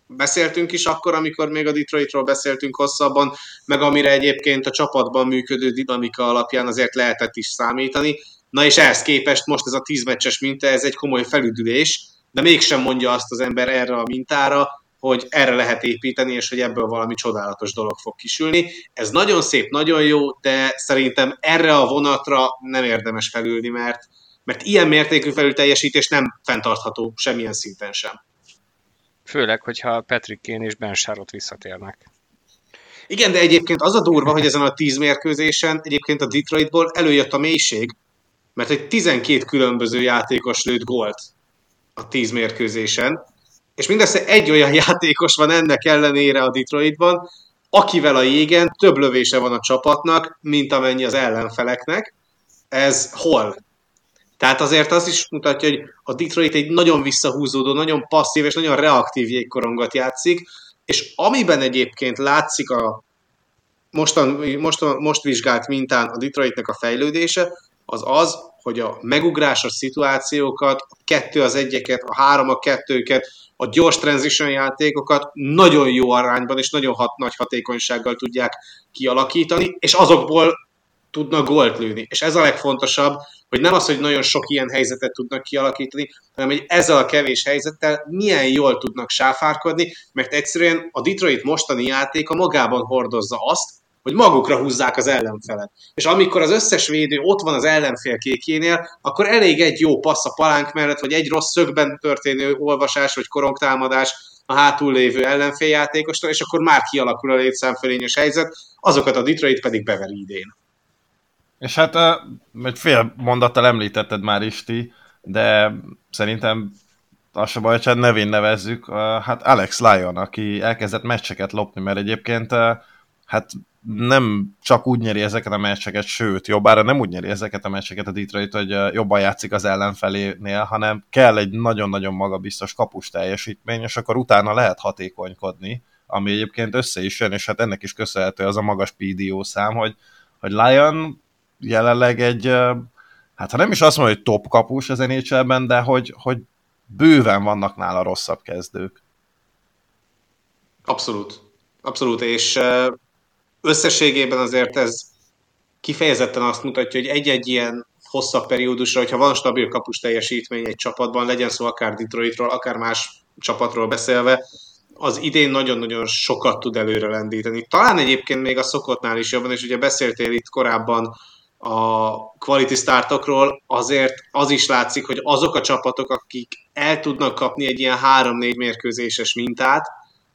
beszéltünk is akkor, amikor még a Detroitról beszéltünk hosszabban, meg amire egyébként a csapatban működő dinamika alapján azért lehetett is számítani. Na és ehhez képest most ez a tíz meccses minta, ez egy komoly felüdülés, de mégsem mondja azt az ember erre a mintára, hogy erre lehet építeni, és hogy ebből valami csodálatos dolog fog kisülni. Ez nagyon szép, nagyon jó, de szerintem erre a vonatra nem érdemes felülni, mert, mert ilyen mértékű felülteljesítés nem fenntartható semmilyen szinten sem. Főleg, hogyha Patrick Kane és Ben Sharot visszatérnek. Igen, de egyébként az a durva, hogy ezen a tíz mérkőzésen egyébként a Detroitból előjött a mélység, mert egy 12 különböző játékos lőtt gólt a tíz mérkőzésen, és mindössze egy olyan [laughs] játékos van ennek ellenére a Detroitban, akivel a jégen több lövése van a csapatnak, mint amennyi az ellenfeleknek. Ez hol? Tehát azért az is mutatja, hogy a Detroit egy nagyon visszahúzódó, nagyon passzív és nagyon reaktív jégkorongot játszik, és amiben egyébként látszik a mostan, most, most vizsgált mintán a Detroitnek a fejlődése, az az, hogy a megugrásos szituációkat, a kettő az egyeket, a három a kettőket, a gyors transition játékokat nagyon jó arányban és nagyon hat, nagy hatékonysággal tudják kialakítani, és azokból tudnak gólt lőni. És ez a legfontosabb, hogy nem az, hogy nagyon sok ilyen helyzetet tudnak kialakítani, hanem hogy ezzel a kevés helyzettel milyen jól tudnak sáfárkodni, mert egyszerűen a Detroit mostani játéka magában hordozza azt, hogy magukra húzzák az ellenfelet. És amikor az összes védő ott van az ellenfél kékjénél, akkor elég egy jó passz a palánk mellett, vagy egy rossz szögben történő olvasás, vagy korongtámadás a hátul lévő ellenféljátékostól, és akkor már kialakul a létszámfölényes helyzet, azokat a Detroit pedig beveri idén. És hát egy fél mondattal említetted már Isti, de szerintem az se baj, nevén nevezzük, hát Alex Lyon, aki elkezdett meccseket lopni, mert egyébként hát nem csak úgy nyeri ezeket a meccseket, sőt, jobbára nem úgy nyeri ezeket a meccseket a Detroit, hogy jobban játszik az ellenfelénél, hanem kell egy nagyon-nagyon magabiztos kapus teljesítmény, és akkor utána lehet hatékonykodni, ami egyébként össze is jön, és hát ennek is köszönhető az a magas PDO szám, hogy, hogy Lion jelenleg egy, hát ha nem is azt mondja, hogy top kapus az nhl de hogy, hogy bőven vannak nála rosszabb kezdők. Abszolút. Abszolút, és összességében azért ez kifejezetten azt mutatja, hogy egy-egy ilyen hosszabb periódusra, hogyha van stabil kapus teljesítmény egy csapatban, legyen szó akár Detroitról, akár más csapatról beszélve, az idén nagyon-nagyon sokat tud előre lendíteni. Talán egyébként még a szokottnál is jobban, és ugye beszéltél itt korábban a quality startokról, azért az is látszik, hogy azok a csapatok, akik el tudnak kapni egy ilyen 3-4 mérkőzéses mintát,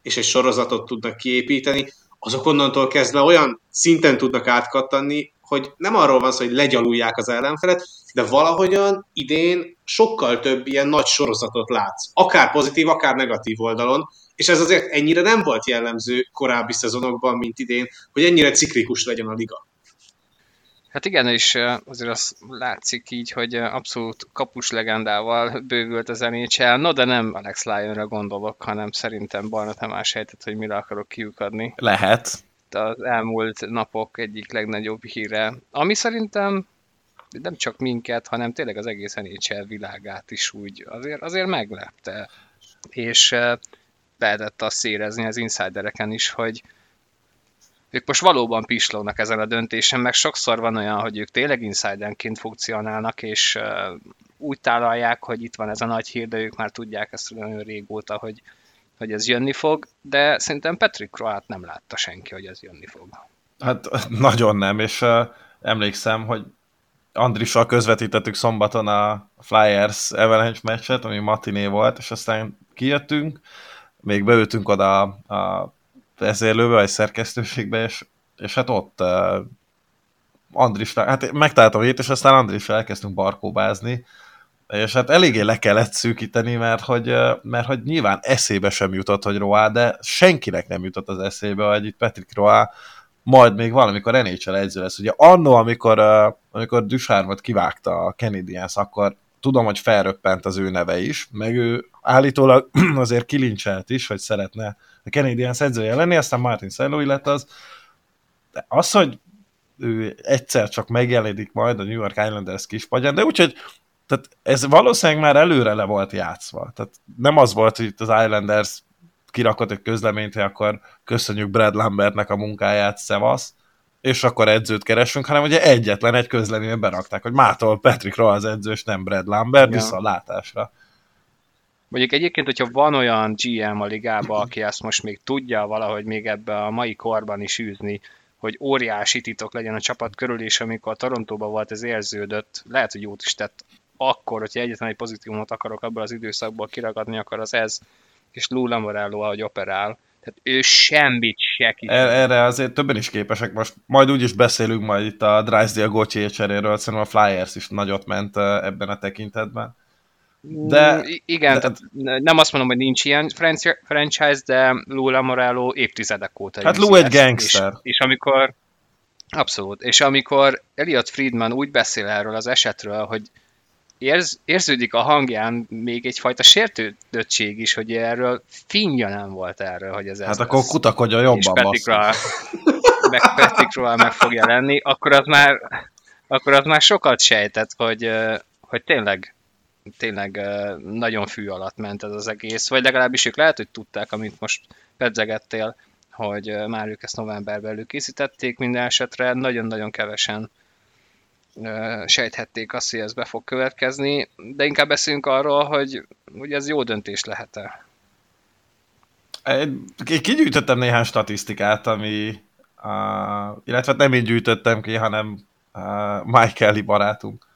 és egy sorozatot tudnak kiépíteni, azok onnantól kezdve olyan szinten tudnak átkattanni, hogy nem arról van szó, hogy legyalulják az ellenfelet, de valahogyan idén sokkal több ilyen nagy sorozatot látsz. Akár pozitív, akár negatív oldalon, és ez azért ennyire nem volt jellemző korábbi szezonokban, mint idén, hogy ennyire ciklikus legyen a liga. Hát igen, és azért az látszik így, hogy abszolút kapus legendával bővült az NHL, no de nem Alex Lyonra gondolok, hanem szerintem Barna Tamás helyett, hogy mire akarok kiukadni. Lehet. Az elmúlt napok egyik legnagyobb híre, ami szerintem nem csak minket, hanem tényleg az egész NHL világát is úgy azért, azért meglepte. És lehetett azt érezni az insidereken is, hogy, ők most valóban pislognak ezen a döntésen, meg sokszor van olyan, hogy ők tényleg insidenként funkcionálnak, és úgy tálalják, hogy itt van ez a nagy hír, de ők már tudják ezt nagyon régóta, hogy, hogy ez jönni fog, de szerintem Patrick Roát nem látta senki, hogy ez jönni fog. Hát nagyon nem, és uh, emlékszem, hogy Andrissal közvetítettük szombaton a Flyers Avalanche meccset, ami matiné volt, és aztán kijöttünk, még beültünk oda a vezérlőbe, vagy szerkesztőségbe, és, és hát ott uh, Andris, hát megtaláltam itt, és aztán Andris elkezdtünk barkóbázni, és hát eléggé le kellett szűkíteni, mert hogy, mert hogy nyilván eszébe sem jutott, hogy Roá, de senkinek nem jutott az eszébe, hogy itt Patrick Roá majd még valamikor NHL egyző lesz. Ugye annó, amikor, amikor Ducharmot kivágta a Canadiens, akkor tudom, hogy felröppent az ő neve is, meg ő állítólag [clears throat] azért kilincselt is, hogy szeretne a Canadiens edzője lenni, aztán Martin Szellói lett az. De az, hogy ő egyszer csak megjelenik majd a New York Islanders kispadján, de úgyhogy tehát ez valószínűleg már előre le volt játszva. Tehát nem az volt, hogy itt az Islanders kirakott egy közleményt, hogy akkor köszönjük Brad Lambertnek a munkáját, szevasz, és akkor edzőt keresünk, hanem ugye egyetlen egy közleményben berakták, hogy mától Patrick Roy az edző, és nem Brad Lambert, ja. a látásra. Mondjuk egyébként, hogyha van olyan GM a ligában, aki ezt most még tudja valahogy még ebbe a mai korban is űzni, hogy óriási titok legyen a csapat körül, és amikor a Torontóban volt, ez érződött, lehet, hogy jót is tett akkor, hogyha egyetlen egy pozitívumot akarok abból az időszakból kiragadni, akkor az ez, és Lou Lamorello, ahogy operál, tehát ő semmit se kicsit. Erre azért többen is képesek. Most majd úgy is beszélünk majd itt a Drysdale Gauthier cseréről, szerintem a Flyers is nagyot ment ebben a tekintetben. De, mm, igen, de, tehát nem azt mondom, hogy nincs ilyen franchise, de Lou Lamorello évtizedek óta. Hát Lou egy gangster. És, és amikor, abszolút, és amikor Elliot Friedman úgy beszél erről az esetről, hogy érz, érződik a hangján még egyfajta sértődöttség is, hogy erről finja nem volt erről, hogy ez Hát ez akkor kutakodja jobban, és Patrickról, [laughs] meg Patrickról meg fogja lenni, akkor az már, akkor az már sokat sejtett, hogy, hogy tényleg tényleg nagyon fű alatt ment ez az egész, vagy legalábbis ők lehet, hogy tudták, amit most pedzegettél, hogy már ők ezt novemberben előkészítették minden esetre, nagyon-nagyon kevesen sejthették azt, hogy ez be fog következni, de inkább beszéljünk arról, hogy, hogy ez jó döntés lehet-e. Én kigyűjtöttem néhány statisztikát, ami, uh, illetve nem én gyűjtöttem ki, hanem uh, Kelly barátunk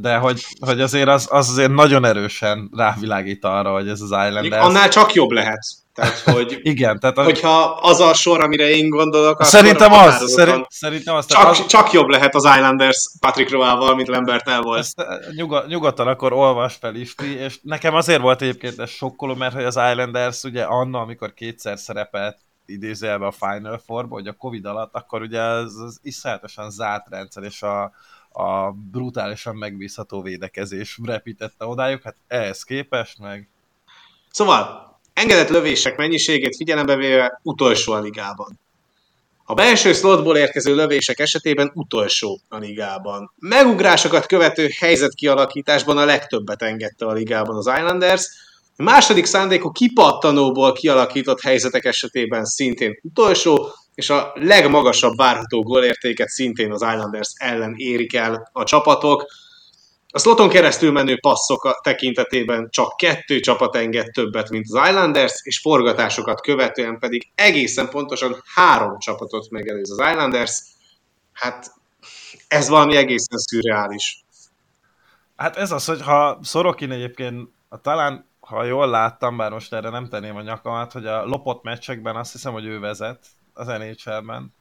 de hogy, hogy azért az, az azért nagyon erősen rávilágít arra, hogy ez az Islanders... Annál csak jobb lehet. Tehát, hogy, [laughs] Igen, tehát... Hogyha az a sor, amire én gondolok, szerintem az, szerint, szerintem az. Csak, az... csak jobb lehet az Islanders Patrick Roával, mint Lambertel volt. Ezt eh, nyugod, nyugodtan akkor olvas fel Isti, és nekem azért volt egyébként ez sokkoló, mert hogy az Islanders ugye anna, amikor kétszer szerepelt idézőjelben a Final four hogy a Covid alatt, akkor ugye ez az iszonyatosan zárt rendszer, és a, a brutálisan megbízható védekezés repítette odájuk, hát ehhez képest meg... Szóval, engedett lövések mennyiségét figyelembe véve utolsó a ligában. A belső slotból érkező lövések esetében utolsó a ligában. Megugrásokat követő helyzetkialakításban a legtöbbet engedte a ligában az Islanders, a második szándékú kipattanóból kialakított helyzetek esetében szintén utolsó, és a legmagasabb várható gólértéket szintén az Islanders ellen érik el a csapatok. A sloton keresztül menő passzok tekintetében csak kettő csapat enged többet, mint az Islanders, és forgatásokat követően pedig egészen pontosan három csapatot megelőz az Islanders. Hát ez valami egészen szürreális. Hát ez az, hogy ha Szorokin egyébként talán ha jól láttam, bár most erre nem tenném a nyakamat, hogy a lopott meccsekben azt hiszem, hogy ő vezet, az NHL-ben.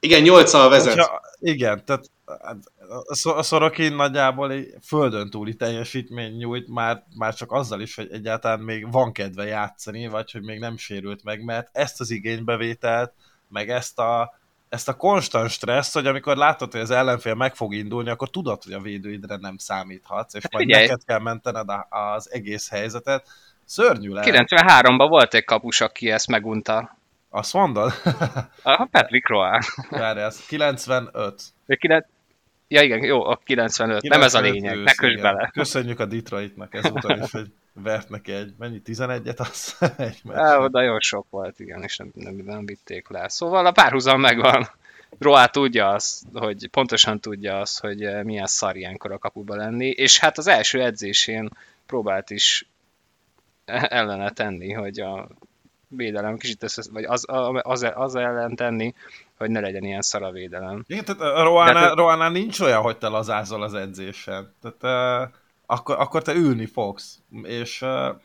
Igen, 8 vezet. Hogyha, igen, tehát hát, a Szorokin nagyjából egy földön túli teljesítmény nyújt, már, már csak azzal is, hogy egyáltalán még van kedve játszani, vagy hogy még nem sérült meg, mert ezt az igénybevételt, meg ezt a, ezt a konstant stressz, hogy amikor látod, hogy az ellenfél meg fog indulni, akkor tudod, hogy a védőidre nem számíthatsz, és hát majd figyelj. neked kell mentened az egész helyzetet. Szörnyű lehet. 93-ban volt egy kapus, aki ezt megunta. Azt mondod? [laughs] A Patrick Roy. Várj, ez 95. Ja igen, jó, a 95. 95 nem ez a lényeg, ősz, ne kösd bele. Köszönjük a Detroitnak ezúttal is, hogy vert neki egy, mennyi, 11-et, az [laughs] egy meccs. Nagyon sok volt, igen, és nem, nem, nem vitték le. Szóval a párhuzam megvan. Roá tudja azt, hogy pontosan tudja azt, hogy eh, milyen szar ilyenkor a kapuba lenni, és hát az első edzésén próbált is ellene tenni, hogy a védelem kicsit össze, vagy az, az, az ellen tenni, hogy ne legyen ilyen szar a védelem. Igen, tehát a Roánál, Roánál nincs olyan, hogy te lazázol az edzésen. Tehát uh, akkor, akkor te ülni fogsz. És, uh,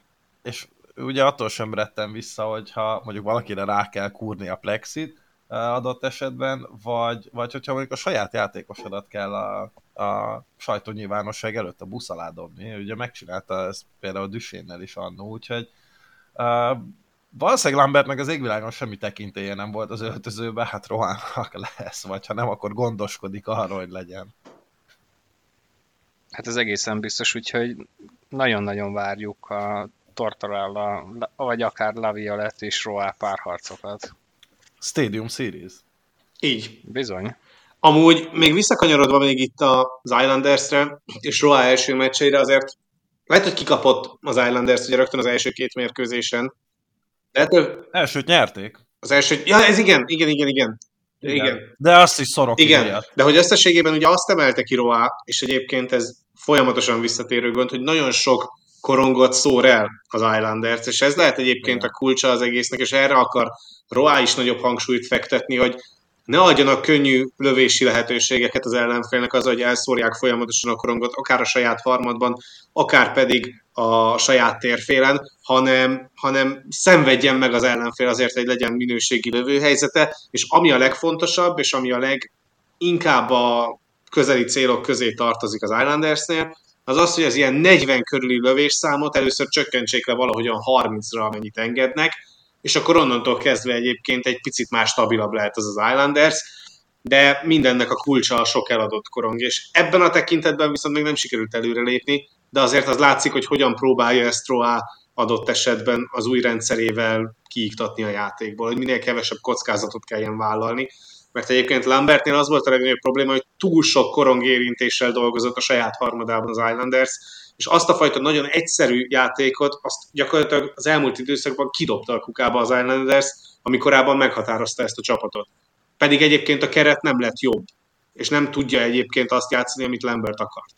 és ugye attól sem rettem vissza, hogyha mondjuk valakire rá kell kúrni a plexit uh, adott esetben, vagy, vagy hogyha mondjuk a saját játékosodat kell a, a sajtónyilvánosság előtt a busz alá dobni. Ugye megcsinálta ezt például a Düsénnel is annó, úgyhogy uh, valószínűleg Lambertnek az égvilágon semmi tekintélye nem volt az öltözőben, hát Rohannak lesz, vagy ha nem, akkor gondoskodik arról, hogy legyen. Hát ez egészen biztos, úgyhogy nagyon-nagyon várjuk a Tortorella, vagy akár Laviolet és Roa párharcokat. Stadium Series. Így. Bizony. Amúgy még visszakanyarodva még itt az Islandersre és Roa első meccseire azért lehet, hogy kikapott az Islanders ugye rögtön az első két mérkőzésen, Ettől... Elsőt nyerték. Az első, ja, ez igen, igen, igen, igen. Igen. igen. De azt is szorok Igen, miatt. de hogy összességében ugye azt emelte ki Roá, és egyébként ez folyamatosan visszatérő gond, hogy nagyon sok korongot szór el az Islanders, és ez lehet egyébként a kulcsa az egésznek, és erre akar Roá is nagyobb hangsúlyt fektetni, hogy ne adjanak könnyű lövési lehetőségeket az ellenfélnek az, hogy elszórják folyamatosan a korongot, akár a saját farmadban, akár pedig a saját térfélen, hanem, hanem szenvedjen meg az ellenfél azért, hogy legyen minőségi lövőhelyzete, és ami a legfontosabb, és ami a leginkább a közeli célok közé tartozik az Islandersnél, az az, hogy az ilyen 40 körüli lövésszámot először csökkentsék le valahogyan 30-ra, amennyit engednek, és akkor onnantól kezdve egyébként egy picit más stabilabb lehet az az Islanders, de mindennek a kulcsa a sok eladott korong, és ebben a tekintetben viszont még nem sikerült előrelépni, de azért az látszik, hogy hogyan próbálja ezt Roa adott esetben az új rendszerével kiiktatni a játékból, hogy minél kevesebb kockázatot kelljen vállalni, mert egyébként Lambertnél az volt a legnagyobb probléma, hogy túl sok korongérintéssel dolgozott a saját harmadában az Islanders, és azt a fajta nagyon egyszerű játékot, azt gyakorlatilag az elmúlt időszakban kidobta a kukába az Islanders, ami korábban meghatározta ezt a csapatot. Pedig egyébként a keret nem lett jobb, és nem tudja egyébként azt játszani, amit Lambert akart.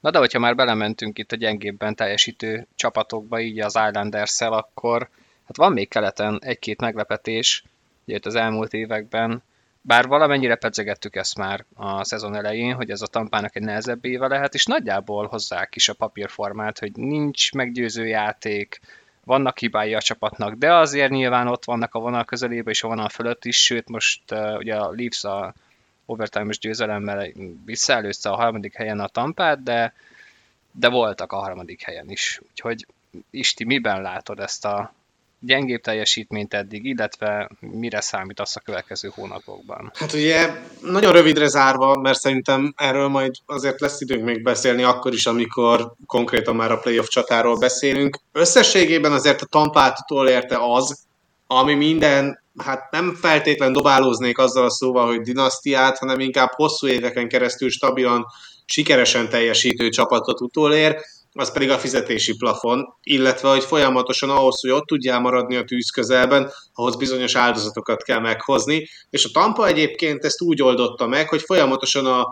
Na de hogyha már belementünk itt a gyengébben teljesítő csapatokba, így az islanders akkor hát van még keleten egy-két meglepetés, ugye az elmúlt években, bár valamennyire pedzegettük ezt már a szezon elején, hogy ez a tampának egy nehezebb éve lehet, és nagyjából hozzák is a papírformát, hogy nincs meggyőző játék, vannak hibái a csapatnak, de azért nyilván ott vannak a vonal közelében és a vonal fölött is, sőt most uh, ugye a Leafs a overtime-os győzelemmel visszaelőzte a harmadik helyen a tampát, de, de voltak a harmadik helyen is. Úgyhogy Isti, miben látod ezt a gyengébb teljesítményt eddig, illetve mire számítasz a következő hónapokban? Hát ugye nagyon rövidre zárva, mert szerintem erről majd azért lesz időnk még beszélni akkor is, amikor konkrétan már a playoff csatáról beszélünk. Összességében azért a tampától érte az, ami minden, hát nem feltétlen dobálóznék azzal a szóval, hogy dinasztiát, hanem inkább hosszú éveken keresztül stabilan, sikeresen teljesítő csapatot utolér, az pedig a fizetési plafon, illetve hogy folyamatosan ahhoz, hogy ott tudjál maradni a tűz közelben, ahhoz bizonyos áldozatokat kell meghozni, és a Tampa egyébként ezt úgy oldotta meg, hogy folyamatosan a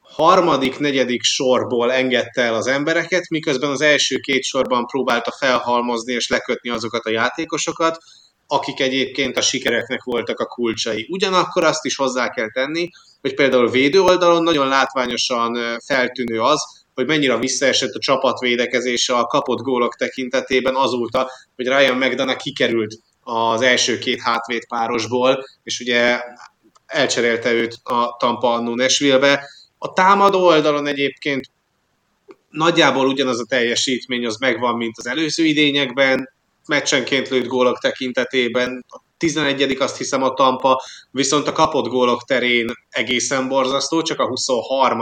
harmadik, negyedik sorból engedte el az embereket, miközben az első két sorban próbálta felhalmozni és lekötni azokat a játékosokat, akik egyébként a sikereknek voltak a kulcsai. Ugyanakkor azt is hozzá kell tenni, hogy például védő oldalon nagyon látványosan feltűnő az, hogy mennyire visszaesett a csapat védekezése a kapott gólok tekintetében azóta, hogy Ryan McDonough kikerült az első két hátvét párosból, és ugye elcserélte őt a Tampa annó Nashville-be. A támadó oldalon egyébként nagyjából ugyanaz a teljesítmény az megvan, mint az előző idényekben, meccsenként lőtt gólok tekintetében, a 11 azt hiszem a Tampa, viszont a kapott gólok terén egészen borzasztó, csak a 23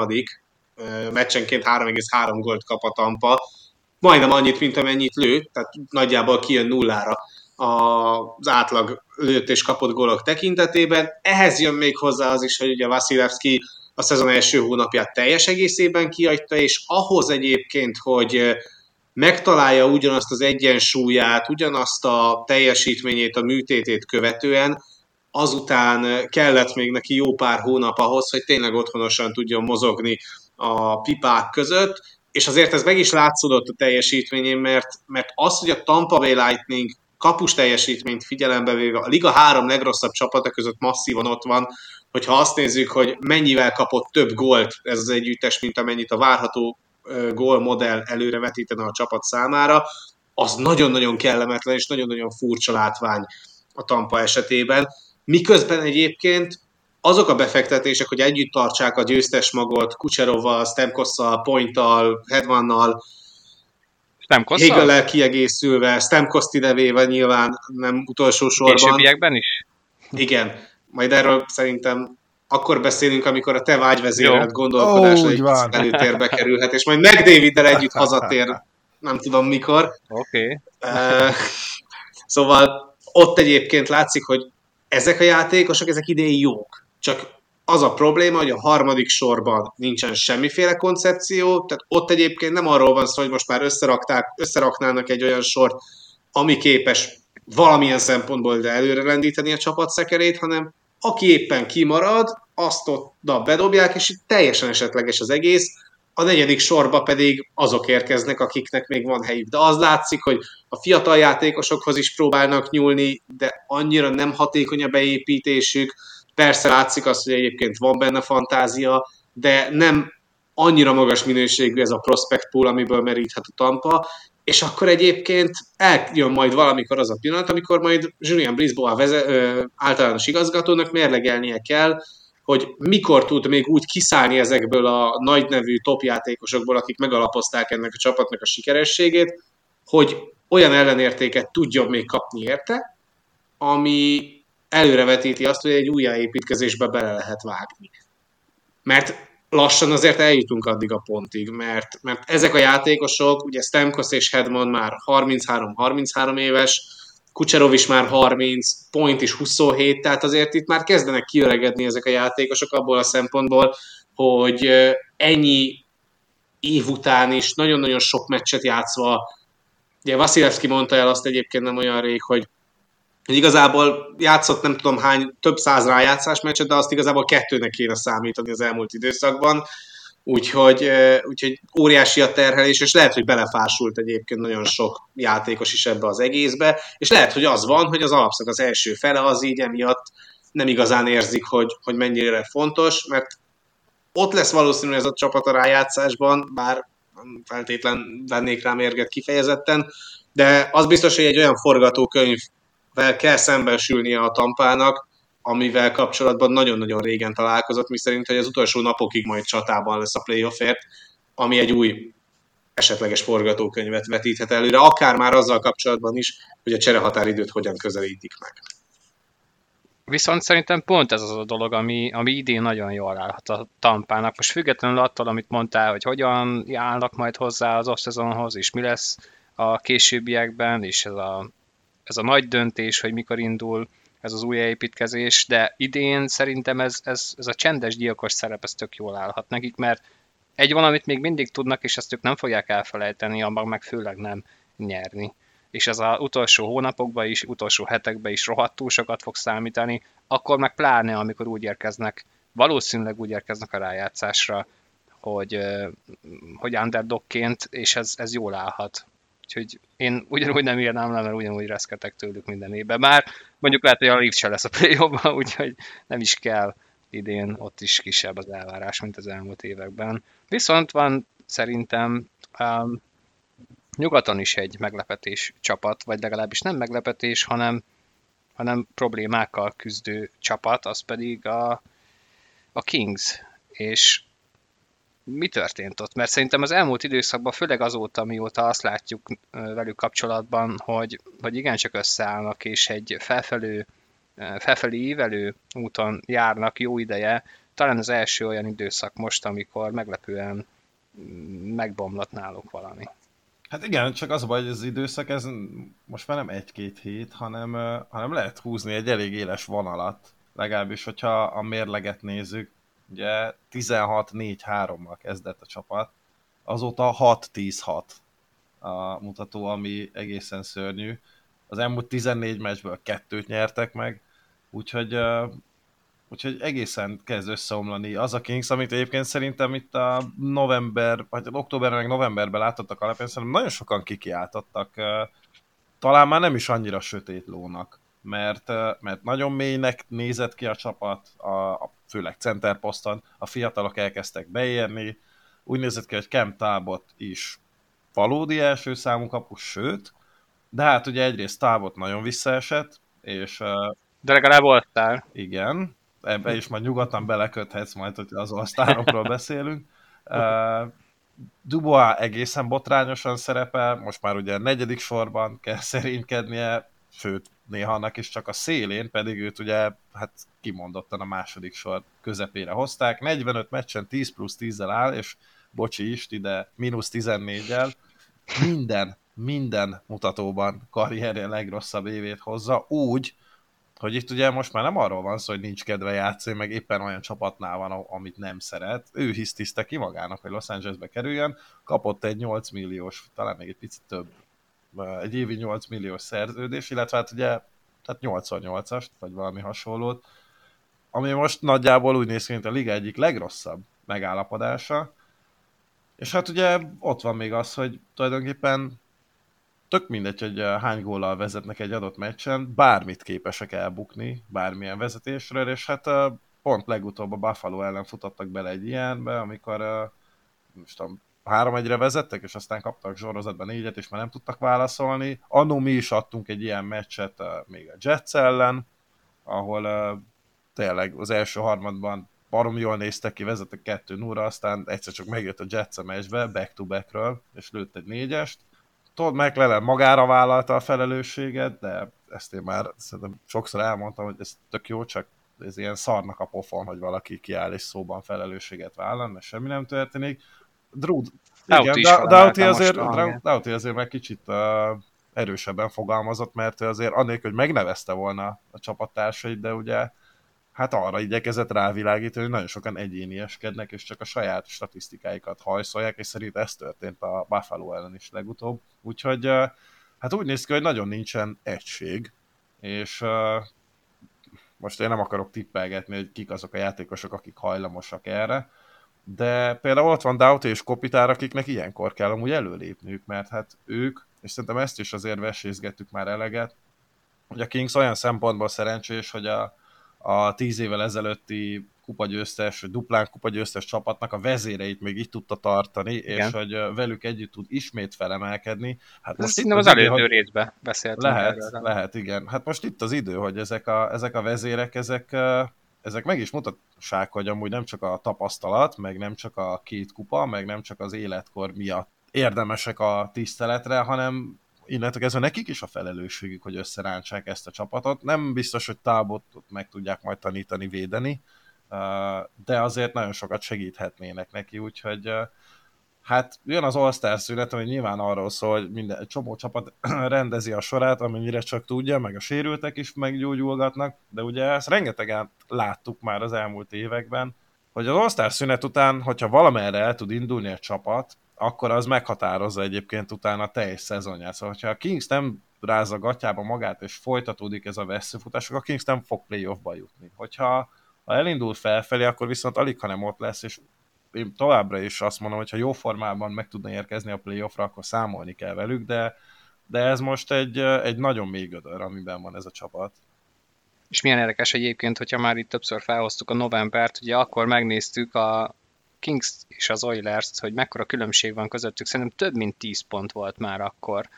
meccsenként 3,3 gólt kap a Tampa, majdnem annyit, mint amennyit lő, tehát nagyjából kijön nullára az átlag lőtt és kapott gólok tekintetében. Ehhez jön még hozzá az is, hogy ugye Vasilevski a szezon első hónapját teljes egészében kiadta, és ahhoz egyébként, hogy megtalálja ugyanazt az egyensúlyát, ugyanazt a teljesítményét, a műtétét követően, azután kellett még neki jó pár hónap ahhoz, hogy tényleg otthonosan tudjon mozogni a pipák között, és azért ez meg is látszódott a teljesítményén, mert, mert az, hogy a Tampa Bay Lightning kapus teljesítményt figyelembe véve a liga három legrosszabb csapata között masszívan ott van, hogyha azt nézzük, hogy mennyivel kapott több gólt ez az együttes, mint amennyit a várható gól modell előre vetítene a csapat számára, az nagyon-nagyon kellemetlen és nagyon-nagyon furcsa látvány a Tampa esetében. Miközben egyébként azok a befektetések, hogy együtt tartsák a győztes magot Kucserovval, Stemkosszal, Pointtal, Hedmannal, Hegel kiegészülve, Stemkoszt idevéve nyilván nem utolsó sorban. Későbbiekben is? Igen, majd erről szerintem akkor beszélünk, amikor a te vágyvezérelt gondolkodásra egy előtérbe kerülhet, és majd meg Daviddel együtt hazatér, nem tudom mikor. Oké. Okay. Uh, szóval ott egyébként látszik, hogy ezek a játékosok, ezek idén jók csak az a probléma, hogy a harmadik sorban nincsen semmiféle koncepció, tehát ott egyébként nem arról van szó, hogy most már összerakták, összeraknának egy olyan sort, ami képes valamilyen szempontból de előre lendíteni a csapat szekerét, hanem aki éppen kimarad, azt ott bedobják, és itt teljesen esetleges az egész. a negyedik sorba pedig azok érkeznek, akiknek még van helyük. De az látszik, hogy a fiatal játékosokhoz is próbálnak nyúlni, de annyira nem hatékony a beépítésük. Persze látszik azt, hogy egyébként van benne fantázia, de nem annyira magas minőségű ez a prospect pool, amiből meríthet a Tampa, és akkor egyébként eljön majd valamikor az a pillanat, amikor majd Julian Brisbois veze, ö, általános igazgatónak mérlegelnie kell, hogy mikor tud még úgy kiszállni ezekből a nagy nevű topjátékosokból, akik megalapozták ennek a csapatnak a sikerességét, hogy olyan ellenértéket tudjon még kapni érte, ami előrevetíti azt, hogy egy újjáépítkezésbe bele lehet vágni. Mert lassan azért eljutunk addig a pontig, mert, mert ezek a játékosok, ugye Stemkos és Hedman már 33-33 éves, Kucserov is már 30, Point is 27, tehát azért itt már kezdenek kiöregedni ezek a játékosok abból a szempontból, hogy ennyi év után is nagyon-nagyon sok meccset játszva, ugye Vasilevski mondta el azt egyébként nem olyan rég, hogy igazából játszott nem tudom hány, több száz rájátszás meccset, de azt igazából kettőnek kéne számítani az elmúlt időszakban, úgyhogy, úgyhogy óriási a terhelés, és lehet, hogy belefásult egyébként nagyon sok játékos is ebbe az egészbe, és lehet, hogy az van, hogy az alapszak az első fele az így emiatt nem igazán érzik, hogy, hogy mennyire fontos, mert ott lesz valószínű ez a csapat a rájátszásban, bár feltétlen vennék rá mérget kifejezetten, de az biztos, hogy egy olyan forgatókönyvvel kell szembesülnie a tampának, amivel kapcsolatban nagyon-nagyon régen találkozott, mi szerint, hogy az utolsó napokig majd csatában lesz a playoffért, ami egy új esetleges forgatókönyvet vetíthet előre, akár már azzal kapcsolatban is, hogy a cserehatáridőt hogyan közelítik meg. Viszont szerintem pont ez az a dolog, ami, ami idén nagyon jól állhat a tampának. Most függetlenül attól, amit mondtál, hogy hogyan állnak majd hozzá az off és mi lesz a későbbiekben, és ez a, ez a nagy döntés, hogy mikor indul ez az új építkezés, de idén szerintem ez, ez, ez a csendes gyilkos szerep, ez tök jól állhat nekik, mert egy valamit még mindig tudnak, és ezt ők nem fogják elfelejteni, abban meg főleg nem nyerni. És ez az utolsó hónapokban is, utolsó hetekben is rohadtul sokat fog számítani, akkor meg pláne, amikor úgy érkeznek, valószínűleg úgy érkeznek a rájátszásra, hogy, hogy underdogként, és ez, ez jól állhat. Úgyhogy én ugyanúgy nem írnám le, mert ugyanúgy reszketek tőlük minden évben. Már mondjuk lehet, hogy a Leafs se lesz a play [laughs] úgyhogy nem is kell idén, ott is kisebb az elvárás, mint az elmúlt években. Viszont van szerintem um, nyugaton is egy meglepetés csapat, vagy legalábbis nem meglepetés, hanem, hanem problémákkal küzdő csapat, az pedig a, a Kings. És mi történt ott? Mert szerintem az elmúlt időszakban, főleg azóta, mióta azt látjuk velük kapcsolatban, hogy, hogy igencsak összeállnak, és egy felfelő, felfelé ívelő úton járnak jó ideje, talán az első olyan időszak most, amikor meglepően megbomlott náluk valami. Hát igen, csak az a baj, hogy az időszak ez most már nem egy-két hét, hanem, hanem lehet húzni egy elég éles vonalat, legalábbis, hogyha a mérleget nézzük, Ugye 16-4-3-mal kezdett a csapat, azóta 6-10-6 a mutató, ami egészen szörnyű. Az elmúlt 14 meccsből kettőt nyertek meg, úgyhogy, úgyhogy egészen kezd összeomlani az a Kings, amit egyébként szerintem itt a november, vagy októberben, meg novemberben látottak alapján, szerintem nagyon sokan kikiáltottak, talán már nem is annyira sötét lónak, mert, mert nagyon mélynek nézett ki a csapat, a, a főleg centerposzton, a fiatalok elkezdtek beérni, úgy nézett ki, hogy Kem Talbot is valódi első számú kapus, sőt, de hát ugye egyrészt Talbot nagyon visszaesett, és... De legalább voltál. Igen, ebbe is majd nyugodtan beleköthetsz majd, hogy az osztálokról [laughs] beszélünk. Dubois egészen botrányosan szerepel, most már ugye a negyedik sorban kell szerénykednie, sőt, néha annak is csak a szélén, pedig őt ugye hát kimondottan a második sor közepére hozták. 45 meccsen 10 plusz 10-zel áll, és bocsi is, ide mínusz 14-el. Minden, minden mutatóban karrierje legrosszabb évét hozza, úgy, hogy itt ugye most már nem arról van szó, hogy nincs kedve játszani, meg éppen olyan csapatnál van, amit nem szeret. Ő hisztiszte ki magának, hogy Los Angelesbe kerüljön, kapott egy 8 milliós, talán még egy picit több egy évi 8 milliós szerződés, illetve hát ugye tehát 88-ast, vagy valami hasonlót, ami most nagyjából úgy néz ki, mint a liga egyik legrosszabb megállapodása, És hát ugye ott van még az, hogy tulajdonképpen tök mindegy, hogy hány góllal vezetnek egy adott meccsen, bármit képesek elbukni, bármilyen vezetésről, és hát pont legutóbb a Buffalo ellen futottak bele egy ilyenbe, amikor most tudom, három egyre vezettek, és aztán kaptak sorozatban négyet, és már nem tudtak válaszolni. Annó mi is adtunk egy ilyen meccset még a Jets ellen, ahol tényleg az első harmadban barom jól néztek ki, vezettek 2 0 aztán egyszer csak megjött a Jets a meccsbe, back-to-backről, és lőtt egy négyest. Todd McLaren magára vállalta a felelősséget, de ezt én már szerintem sokszor elmondtam, hogy ez tök jó, csak ez ilyen szarnak a pofon, hogy valaki kiáll és szóban felelősséget vállal, mert semmi nem történik. Drew, igen, Doughty azért, Doughty azért meg kicsit uh, erősebben fogalmazott, mert azért annélkül, hogy megnevezte volna a csapattársait, de ugye hát arra igyekezett rávilágítani, hogy nagyon sokan egyénieskednek, és csak a saját statisztikáikat hajszolják, és szerint ez történt a Buffalo ellen is legutóbb. Úgyhogy hát úgy néz ki, hogy nagyon nincsen egység, és most én nem akarok tippelgetni, hogy kik azok a játékosok, akik hajlamosak erre, de például ott van Doughty és Kopitár, akiknek ilyenkor kell amúgy előlépniük, mert hát ők, és szerintem ezt is azért vesézgettük már eleget, hogy a Kings olyan szempontból szerencsés, hogy a, a tíz évvel ezelőtti kupagyőztes, duplán kupagyőztes csapatnak a vezéreit még így tudta tartani, igen. és hogy velük együtt tud ismét felemelkedni. Hát most itt az, az előző hogy... részben beszéltünk Lehet, erről. lehet, igen. Hát most itt az idő, hogy ezek a, ezek a vezérek, ezek, ezek meg is mutassák, hogy amúgy nem csak a tapasztalat, meg nem csak a két kupa, meg nem csak az életkor miatt érdemesek a tiszteletre, hanem illetve kezdve nekik is a felelősségük, hogy összerántsák ezt a csapatot. Nem biztos, hogy tábotot meg tudják majd tanítani, védeni, de azért nagyon sokat segíthetnének neki, úgyhogy hát jön az All-Star szünet, ami nyilván arról szól, hogy minden, csomó csapat [clears throat] rendezi a sorát, amennyire csak tudja, meg a sérültek is meggyógyulgatnak, de ugye ezt rengetegen láttuk már az elmúlt években, hogy az All-Star szünet után, hogyha valamerre el tud indulni a csapat, akkor az meghatározza egyébként utána a teljes szezonját. Szóval, ha a Kings nem rázza gatyába magát, és folytatódik ez a veszőfutás, akkor a Kings nem fog playoffba jutni. Hogyha ha elindul felfelé, akkor viszont alig, hanem ott lesz, és én továbbra is azt mondom, hogy ha jó formában meg tudna érkezni a playoffra, akkor számolni kell velük, de, de ez most egy, egy nagyon mély gödör, amiben van ez a csapat. És milyen érdekes egyébként, hogyha már itt többször felhoztuk a novembert, ugye akkor megnéztük a, Kings és az oilers hogy mekkora különbség van közöttük, szerintem több mint 10 pont volt már akkor.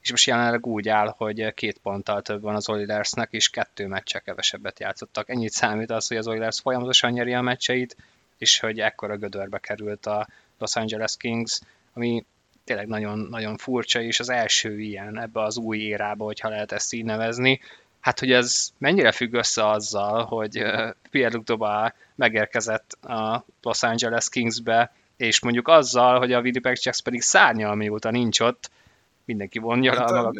És most jelenleg úgy áll, hogy két ponttal több van az Oilersnek, és kettő meccse kevesebbet játszottak. Ennyit számít az, hogy az Oilers folyamatosan nyeri a meccseit, és hogy ekkora gödörbe került a Los Angeles Kings, ami tényleg nagyon, nagyon furcsa, és az első ilyen ebbe az új érába, hogyha lehet ezt így nevezni. Hát, hogy ez mennyire függ össze azzal, hogy Pierre-Luc Dobá megérkezett a Los Angeles Kingsbe, és mondjuk azzal, hogy a Winnipeg Jacks pedig szárnyal, mióta nincs ott, mindenki vonja hát, a maga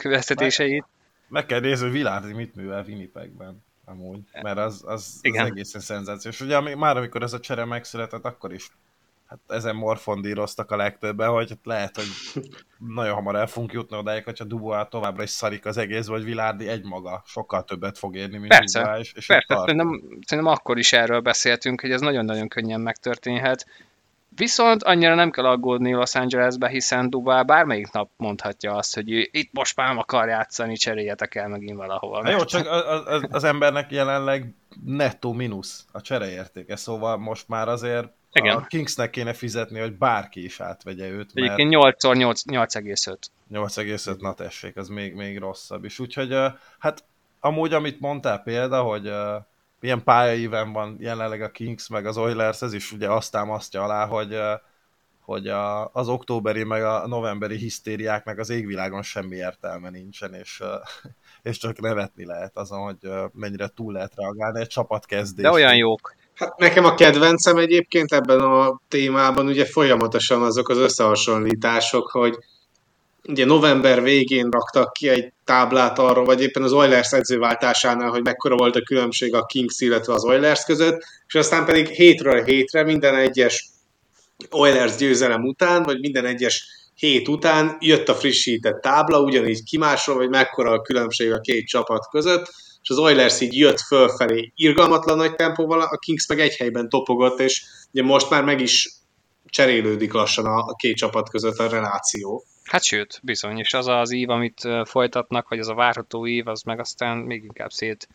következtetéseit. Meg, meg kell nézni, hogy Viládi mit művel Winnipegben amúgy, mert az, az, az egészen szenzációs. Ugye már amikor ez a csere megszületett, akkor is hát ezen morfondíroztak a legtöbben, hogy lehet, hogy nagyon hamar el fogunk jutni odáig, hogyha Dubois továbbra is szarik az egész, vagy Vilárdi egymaga sokkal többet fog érni, mint persze, Dubois. És persze, szerintem, szerintem akkor is erről beszéltünk, hogy ez nagyon-nagyon könnyen megtörténhet. Viszont annyira nem kell aggódni Los Angelesbe, hiszen Dubá bármelyik nap mondhatja azt, hogy itt most már akar játszani, cseréljetek el megint valahol. Na jó, csak az, az, az embernek jelenleg nettó mínusz a csereértéke, szóval most már azért igen. A Kingsnek kéne fizetni, hogy bárki is átvegye őt. Mert... Egyébként 8 8,5. 8,5, na tessék, az még, még rosszabb is. Úgyhogy hát amúgy, amit mondtál példa, hogy milyen pályaíven van jelenleg a Kings meg az Oilers, ez is ugye azt támasztja alá, hogy, hogy a, az októberi meg a novemberi hisztériáknak az égvilágon semmi értelme nincsen, és, [laughs] és csak nevetni lehet azon, hogy mennyire túl lehet reagálni egy csapatkezdés. De olyan jók. Hát nekem a kedvencem egyébként ebben a témában ugye folyamatosan azok az összehasonlítások, hogy ugye november végén raktak ki egy táblát arról, vagy éppen az Oilers edzőváltásánál, hogy mekkora volt a különbség a Kings, illetve az Oilers között, és aztán pedig hétről hétre minden egyes Oilers győzelem után, vagy minden egyes hét után jött a frissített tábla, ugyanígy kimásról, hogy mekkora a különbség a két csapat között, és az Oilers így jött fölfelé irgalmatlan nagy tempóval, a Kings meg egy helyben topogott, és ugye most már meg is cserélődik lassan a két csapat között a reláció. Hát sőt, bizony, és az az ív, amit folytatnak, vagy az a várható ív, az meg aztán még inkább szét,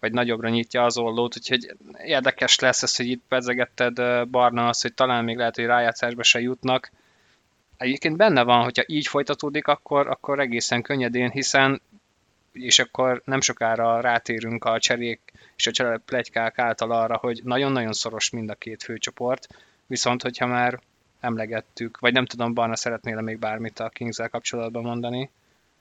vagy nagyobbra nyitja az ollót, úgyhogy érdekes lesz ez, hogy itt pedzegetted Barna az, hogy talán még lehet, hogy rájátszásba se jutnak. Egyébként benne van, hogyha így folytatódik, akkor, akkor egészen könnyedén, hiszen és akkor nem sokára rátérünk a cserék és a csereplegykák által arra, hogy nagyon-nagyon szoros mind a két főcsoport, viszont hogyha már emlegettük, vagy nem tudom, Barna szeretnél még bármit a kings kapcsolatban mondani?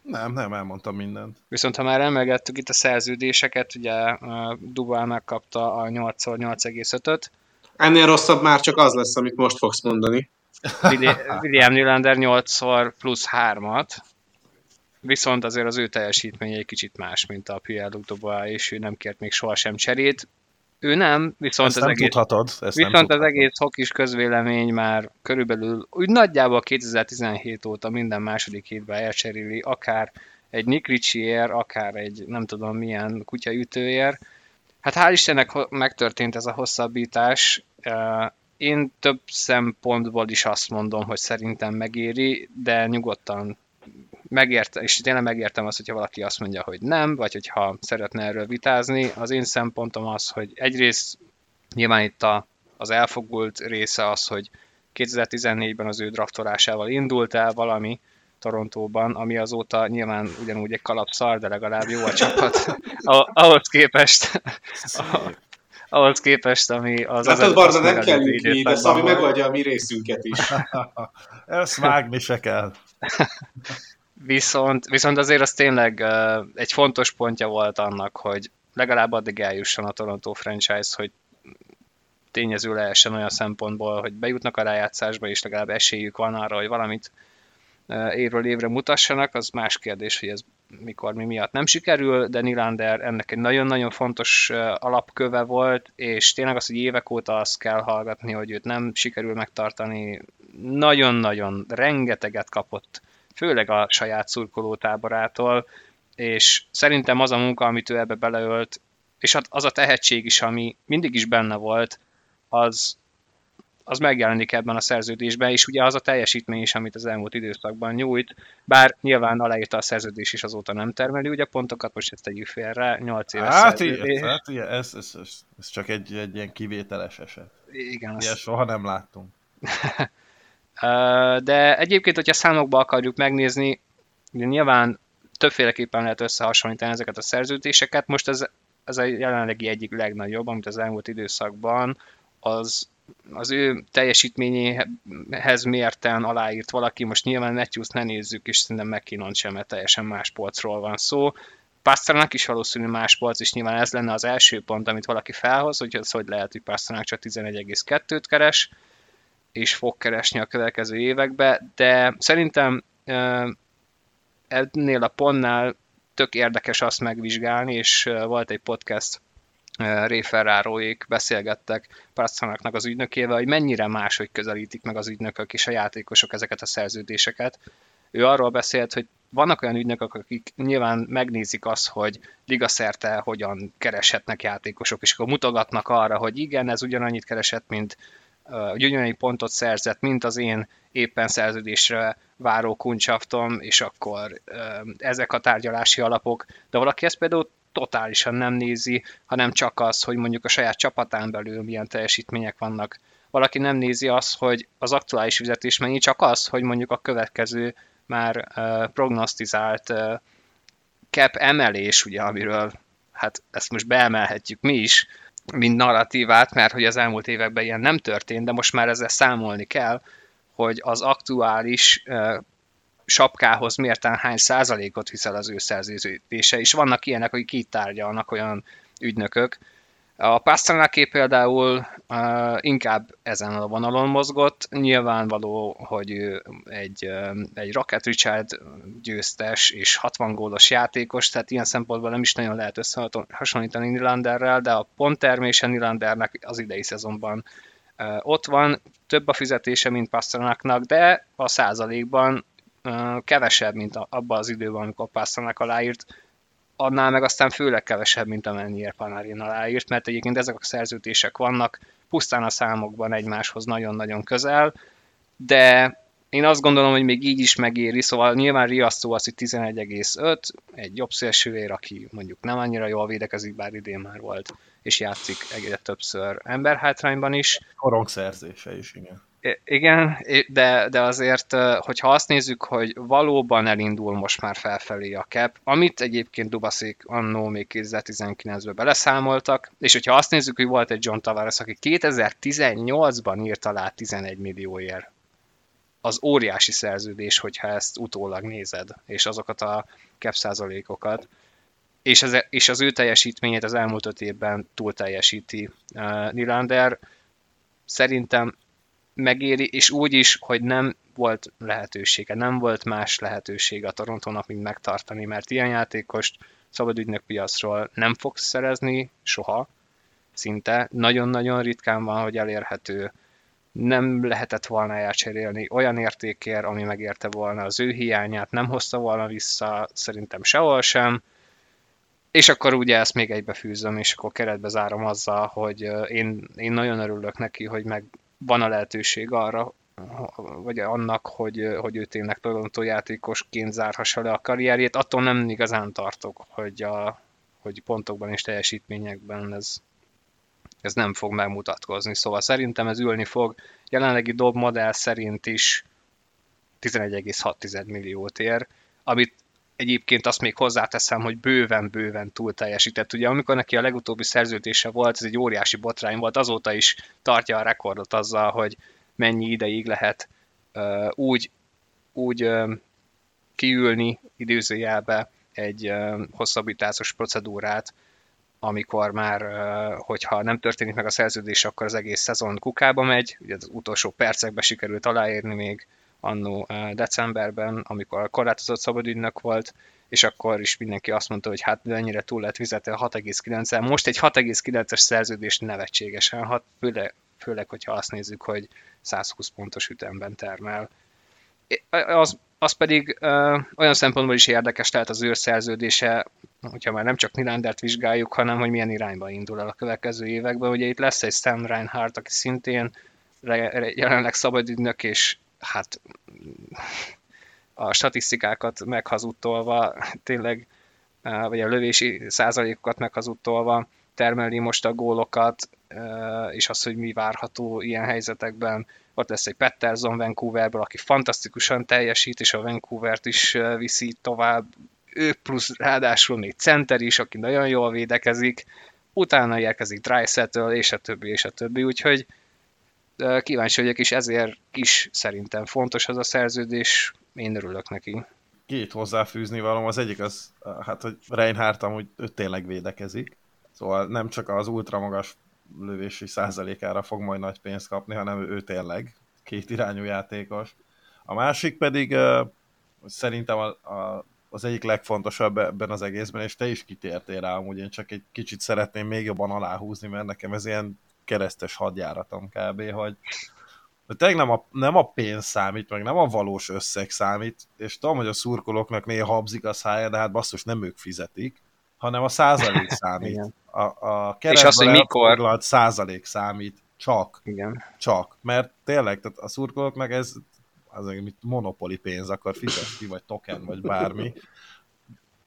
Nem, nem, elmondtam mindent. Viszont ha már emlegettük itt a szerződéseket, ugye Dubál megkapta a 8x8,5-öt. Ennél rosszabb már csak az lesz, amit most fogsz mondani. William Nylander 8 plusz 3-at, viszont azért az ő teljesítménye egy kicsit más, mint a Pierre Ludoba, és ő nem kért még sohasem cserét. Ő nem, viszont ezt az nem egész, tudhatod. Ezt viszont nem az egész hokis közvélemény már körülbelül úgy nagyjából 2017 óta minden második hétben elcseréli, akár egy Nick Ritchie akár egy nem tudom milyen kutyaütőér. Hát hál' Istennek megtörtént ez a hosszabbítás. Én több szempontból is azt mondom, hogy szerintem megéri, de nyugodtan megérte, és tényleg megértem azt, hogyha valaki azt mondja, hogy nem, vagy hogyha szeretne erről vitázni. Az én szempontom az, hogy egyrészt nyilván itt a, az elfogult része az, hogy 2014-ben az ő draftolásával indult el valami Torontóban, ami azóta nyilván ugyanúgy egy kalapszar, de legalább jó a csapat. [laughs] ahhoz képest, [laughs] ahhoz képest, ami az... Hát az Barna nem kell mi, de Szabi megadja a mi részünket is. [laughs] Ezt vágni se kell. Viszont, viszont azért az tényleg uh, egy fontos pontja volt annak, hogy legalább addig eljusson a Toronto franchise, hogy tényező lehessen olyan szempontból, hogy bejutnak a rájátszásba, és legalább esélyük van arra, hogy valamit uh, évről évre mutassanak, az más kérdés, hogy ez mikor mi miatt nem sikerül, de Nylander ennek egy nagyon-nagyon fontos alapköve volt, és tényleg az, hogy évek óta azt kell hallgatni, hogy őt nem sikerül megtartani, nagyon-nagyon rengeteget kapott főleg a saját szurkolótáborától, és szerintem az a munka, amit ő ebbe beleölt, és az a tehetség is, ami mindig is benne volt, az, az megjelenik ebben a szerződésben, és ugye az a teljesítmény is, amit az elmúlt időszakban nyújt, bár nyilván aláírta a szerződés is azóta nem termeli, ugye pontokat most ezt tegyük félre, 8 éves hát, szerződés. Igen, hát igen, ez, ez, ez, ez csak egy, egy ilyen kivételes eset. Igen. Ilyet soha nem láttunk. [laughs] De egyébként, hogyha számokba akarjuk megnézni, ugye nyilván többféleképpen lehet összehasonlítani ezeket a szerződéseket. Most ez, ez a jelenlegi egyik legnagyobb, amit az elmúlt időszakban az, az ő teljesítményéhez mérten aláírt valaki, most nyilván Matthews ne nézzük, és szerintem McKinnon sem, mert teljesen más polcról van szó. Pasternak is valószínű más polc, és nyilván ez lenne az első pont, amit valaki felhoz, hogy az hogy lehet, hogy Pasternak csak 11,2-t keres, és fog keresni a következő években, de szerintem ennél a pontnál tök érdekes azt megvizsgálni, és volt egy podcast, Ray Ferraroék beszélgettek Pastránaknak az ügynökével, hogy mennyire máshogy közelítik meg az ügynökök és a játékosok ezeket a szerződéseket. Ő arról beszélt, hogy vannak olyan ügynökök, akik nyilván megnézik azt, hogy ligaszerte hogyan kereshetnek játékosok, és akkor mutogatnak arra, hogy igen, ez ugyanannyit keresett, mint ugyanannyi pontot szerzett, mint az én éppen szerződésre váró kuncsaftom, és akkor ezek a tárgyalási alapok. De valaki ezt például totálisan nem nézi, hanem csak az, hogy mondjuk a saját csapatán belül milyen teljesítmények vannak. Valaki nem nézi azt, hogy az aktuális fizetés mennyi, csak az, hogy mondjuk a következő már uh, prognosztizált uh, cap emelés, ugye, amiről hát ezt most beemelhetjük mi is, mint narratívát, mert hogy az elmúlt években ilyen nem történt, de most már ezzel számolni kell, hogy az aktuális uh, sapkához mérten hány százalékot viszel az ő szerződése, és vannak ilyenek, akik így tárgyalnak olyan ügynökök. A Pasternaké például uh, inkább ezen a vonalon mozgott. Nyilvánvaló, hogy ő egy, uh, egy Rocket Richard győztes és 60 gólos játékos, tehát ilyen szempontból nem is nagyon lehet összehasonlítani Nylanderrel, de a ponttermése Nylandernek az idei szezonban uh, ott van, több a fizetése, mint Pasternaknak, de a százalékban kevesebb, mint abban az időben, amikor Pasternak aláírt, annál meg aztán főleg kevesebb, mint amennyiért Panarin aláírt, mert egyébként ezek a szerződések vannak pusztán a számokban egymáshoz nagyon-nagyon közel, de én azt gondolom, hogy még így is megéri, szóval nyilván riasztó az, hogy 11,5, egy jobb szélsővér, aki mondjuk nem annyira jól védekezik, bár idén már volt, és játszik egyre többször emberhátrányban is. Korongszerzése is, igen. Igen, de, de azért, hogyha azt nézzük, hogy valóban elindul most már felfelé a cap, amit egyébként Dubaszék annó még 2019-ben beleszámoltak, és hogyha azt nézzük, hogy volt egy John Tavares, aki 2018-ban írt alá 11 millióért az óriási szerződés, hogyha ezt utólag nézed, és azokat a cap százalékokat, és az, és az ő teljesítményét az elmúlt öt évben túl teljesíti uh, Nylander. Szerintem megéri, és úgy is, hogy nem volt lehetősége, nem volt más lehetősége a Torontónak, mint megtartani, mert ilyen játékost szabadügynök piacról nem fogsz szerezni soha, szinte. Nagyon-nagyon ritkán van, hogy elérhető. Nem lehetett volna elcserélni olyan értékért, ami megérte volna az ő hiányát, nem hozta volna vissza, szerintem sehol sem. És akkor ugye ezt még egybefűzöm, és akkor keretbe zárom azzal, hogy én, én nagyon örülök neki, hogy meg van a lehetőség arra, vagy annak, hogy, hogy ő tényleg Toronto játékosként zárhassa le a karrierjét. Attól nem igazán tartok, hogy, a, hogy pontokban és teljesítményekben ez, ez nem fog megmutatkozni. Szóval szerintem ez ülni fog. Jelenlegi dob modell szerint is 11,6 milliót ér, amit egyébként azt még hozzáteszem, hogy bőven-bőven túl teljesített. Ugye amikor neki a legutóbbi szerződése volt, ez egy óriási botrány volt, azóta is tartja a rekordot azzal, hogy mennyi ideig lehet uh, úgy, úgy uh, kiülni időzőjelbe egy uh, hosszabbításos procedúrát, amikor már, hogyha nem történik meg a szerződés, akkor az egész szezon kukába megy, ugye az utolsó percekben sikerült aláírni még annó decemberben, amikor korlátozott szabadügynök volt, és akkor is mindenki azt mondta, hogy hát ennyire túl lett fizetve a 6,9-el. Most egy 6,9-es szerződés nevetségesen hat, főleg, főleg, hogyha azt nézzük, hogy 120 pontos ütemben termel. Az, az pedig ö, olyan szempontból is érdekes lehet az szerződése, hogyha már nem csak Nylandert vizsgáljuk, hanem hogy milyen irányba indul el a következő években. Ugye itt lesz egy Stan Reinhardt, aki szintén jelenleg szabadügynök, és hát a statisztikákat meghazudtolva, tényleg, vagy a lövési százalékokat meghazudtolva termeli most a gólokat, és az, hogy mi várható ilyen helyzetekben. Ott lesz egy Pettersson Vancouverből, aki fantasztikusan teljesít, és a Vancouvert is viszi tovább. Ő plusz ráadásul még center is, aki nagyon jól védekezik. Utána érkezik Dreisettle, és a többi, és a többi. Úgyhogy kíváncsi vagyok, és ezért is szerintem fontos az a szerződés, én örülök neki. Két hozzáfűzni való, az egyik az, hát, hogy Reinhardt amúgy ő tényleg védekezik, szóval nem csak az ultramagas lövési százalékára fog majd nagy pénzt kapni, hanem ő tényleg két irányú játékos. A másik pedig szerintem a, a, az egyik legfontosabb ebben az egészben, és te is kitértél rá, amúgy én csak egy kicsit szeretném még jobban aláhúzni, mert nekem ez ilyen keresztes hadjáratom kb., hogy tényleg nem a, nem a pénz számít, meg nem a valós összeg számít, és tudom, hogy a szurkolóknak néha habzik a szája, de hát basszus, nem ők fizetik, hanem a százalék [laughs] számít. a, a és az, hogy mikor... százalék számít, csak. Igen. Csak. Mert tényleg, tehát a szurkolóknak ez az, mint monopoli pénz akar fizetni, vagy token, vagy bármi.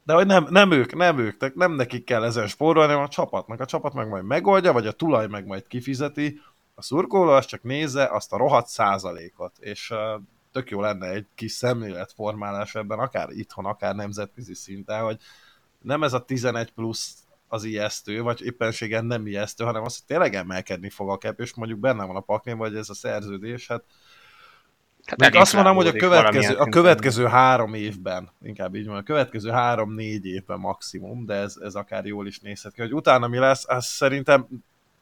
De hogy nem, nem ők, nem ők, nem nekik kell ezen spórolni, hanem a csapatnak. A csapat meg majd megoldja, vagy a tulaj meg majd kifizeti, a szurkoló az csak nézze azt a rohadt százalékot, és uh, tök jó lenne egy kis szemléletformálás ebben, akár itthon, akár nemzetközi szinten, hogy nem ez a 11 plusz az ijesztő, vagy éppenségen nem ijesztő, hanem az, hogy tényleg emelkedni fog a kep, és mondjuk benne van a pakni, vagy ez a szerződés, hát Hát Még azt mondom, hogy a következő, a következő három évben, inkább így van, a következő három-négy évben maximum, de ez, ez akár jól is nézhet ki, hogy utána mi lesz, az szerintem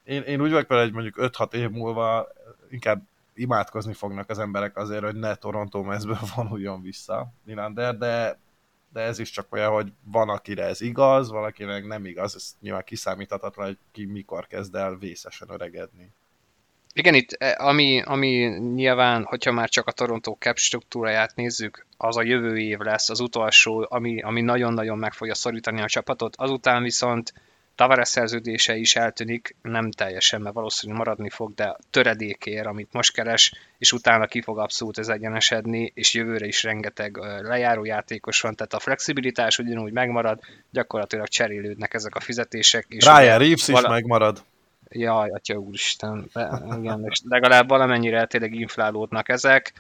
én, én úgy vagyok vele, hogy mondjuk 5-6 év múlva inkább imádkozni fognak az emberek azért, hogy ne Toronto mezből [laughs] vonuljon vissza Nylander, de, de ez is csak olyan, hogy van, akire ez igaz, valakinek nem igaz, ez nyilván kiszámíthatatlan, hogy ki mikor kezd el vészesen öregedni. Igen, itt eh, ami, ami nyilván, hogyha már csak a Toronto cap struktúráját nézzük, az a jövő év lesz az utolsó, ami, ami nagyon-nagyon meg fogja szorítani a csapatot. Azután viszont Tavares szerződése is eltűnik, nem teljesen, mert valószínűleg maradni fog, de töredékért, amit most keres, és utána ki fog abszolút ez egyenesedni, és jövőre is rengeteg lejáró játékos van, tehát a flexibilitás ugyanúgy megmarad, gyakorlatilag cserélődnek ezek a fizetések. És Brian Reeves vala... is megmarad. Jaj, atya úristen, igen, legalább valamennyire tényleg inflálódnak ezek.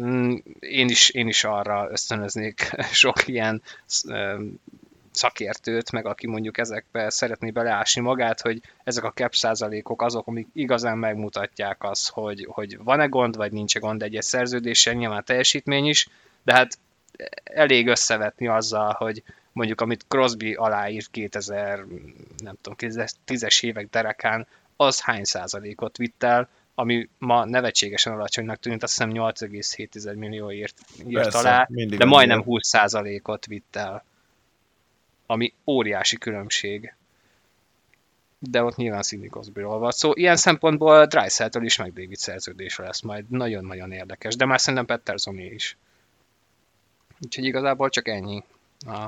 Mm, én is, én is arra ösztönöznék [laughs] sok ilyen szakértőt, meg aki mondjuk ezekbe szeretné beleásni magát, hogy ezek a cap százalékok azok, amik igazán megmutatják azt, hogy, hogy van-e gond, vagy nincs-e gond egy szerződésen, nyilván teljesítmény is, de hát elég összevetni azzal, hogy mondjuk amit Crosby aláírt 2000, nem tudom, 10-es évek derekán, az hány százalékot vitt el, ami ma nevetségesen alacsonynak tűnt, azt hiszem 8,7 millió írt, írt Persze, alá, de majdnem 20 százalékot vitt el ami óriási különbség. De ott nyilván Sidney Crosby-ról van szó. Ilyen szempontból Dreisaitl is meg David szerződése lesz majd. Nagyon-nagyon érdekes, de már szerintem Pettersoné is. Úgyhogy igazából csak ennyi a,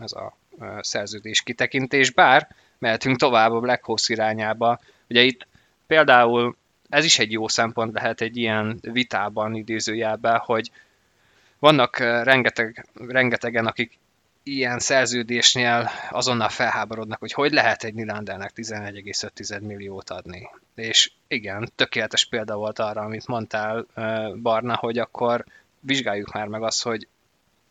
ez a, szerződés kitekintés, bár mehetünk tovább a Black House irányába. Ugye itt például ez is egy jó szempont lehet egy ilyen vitában idézőjelben, hogy vannak rengeteg, rengetegen, akik ilyen szerződésnél azonnal felháborodnak, hogy hogy lehet egy Nylandernek 11,5 milliót adni. És igen, tökéletes példa volt arra, amit mondtál, Barna, hogy akkor vizsgáljuk már meg azt, hogy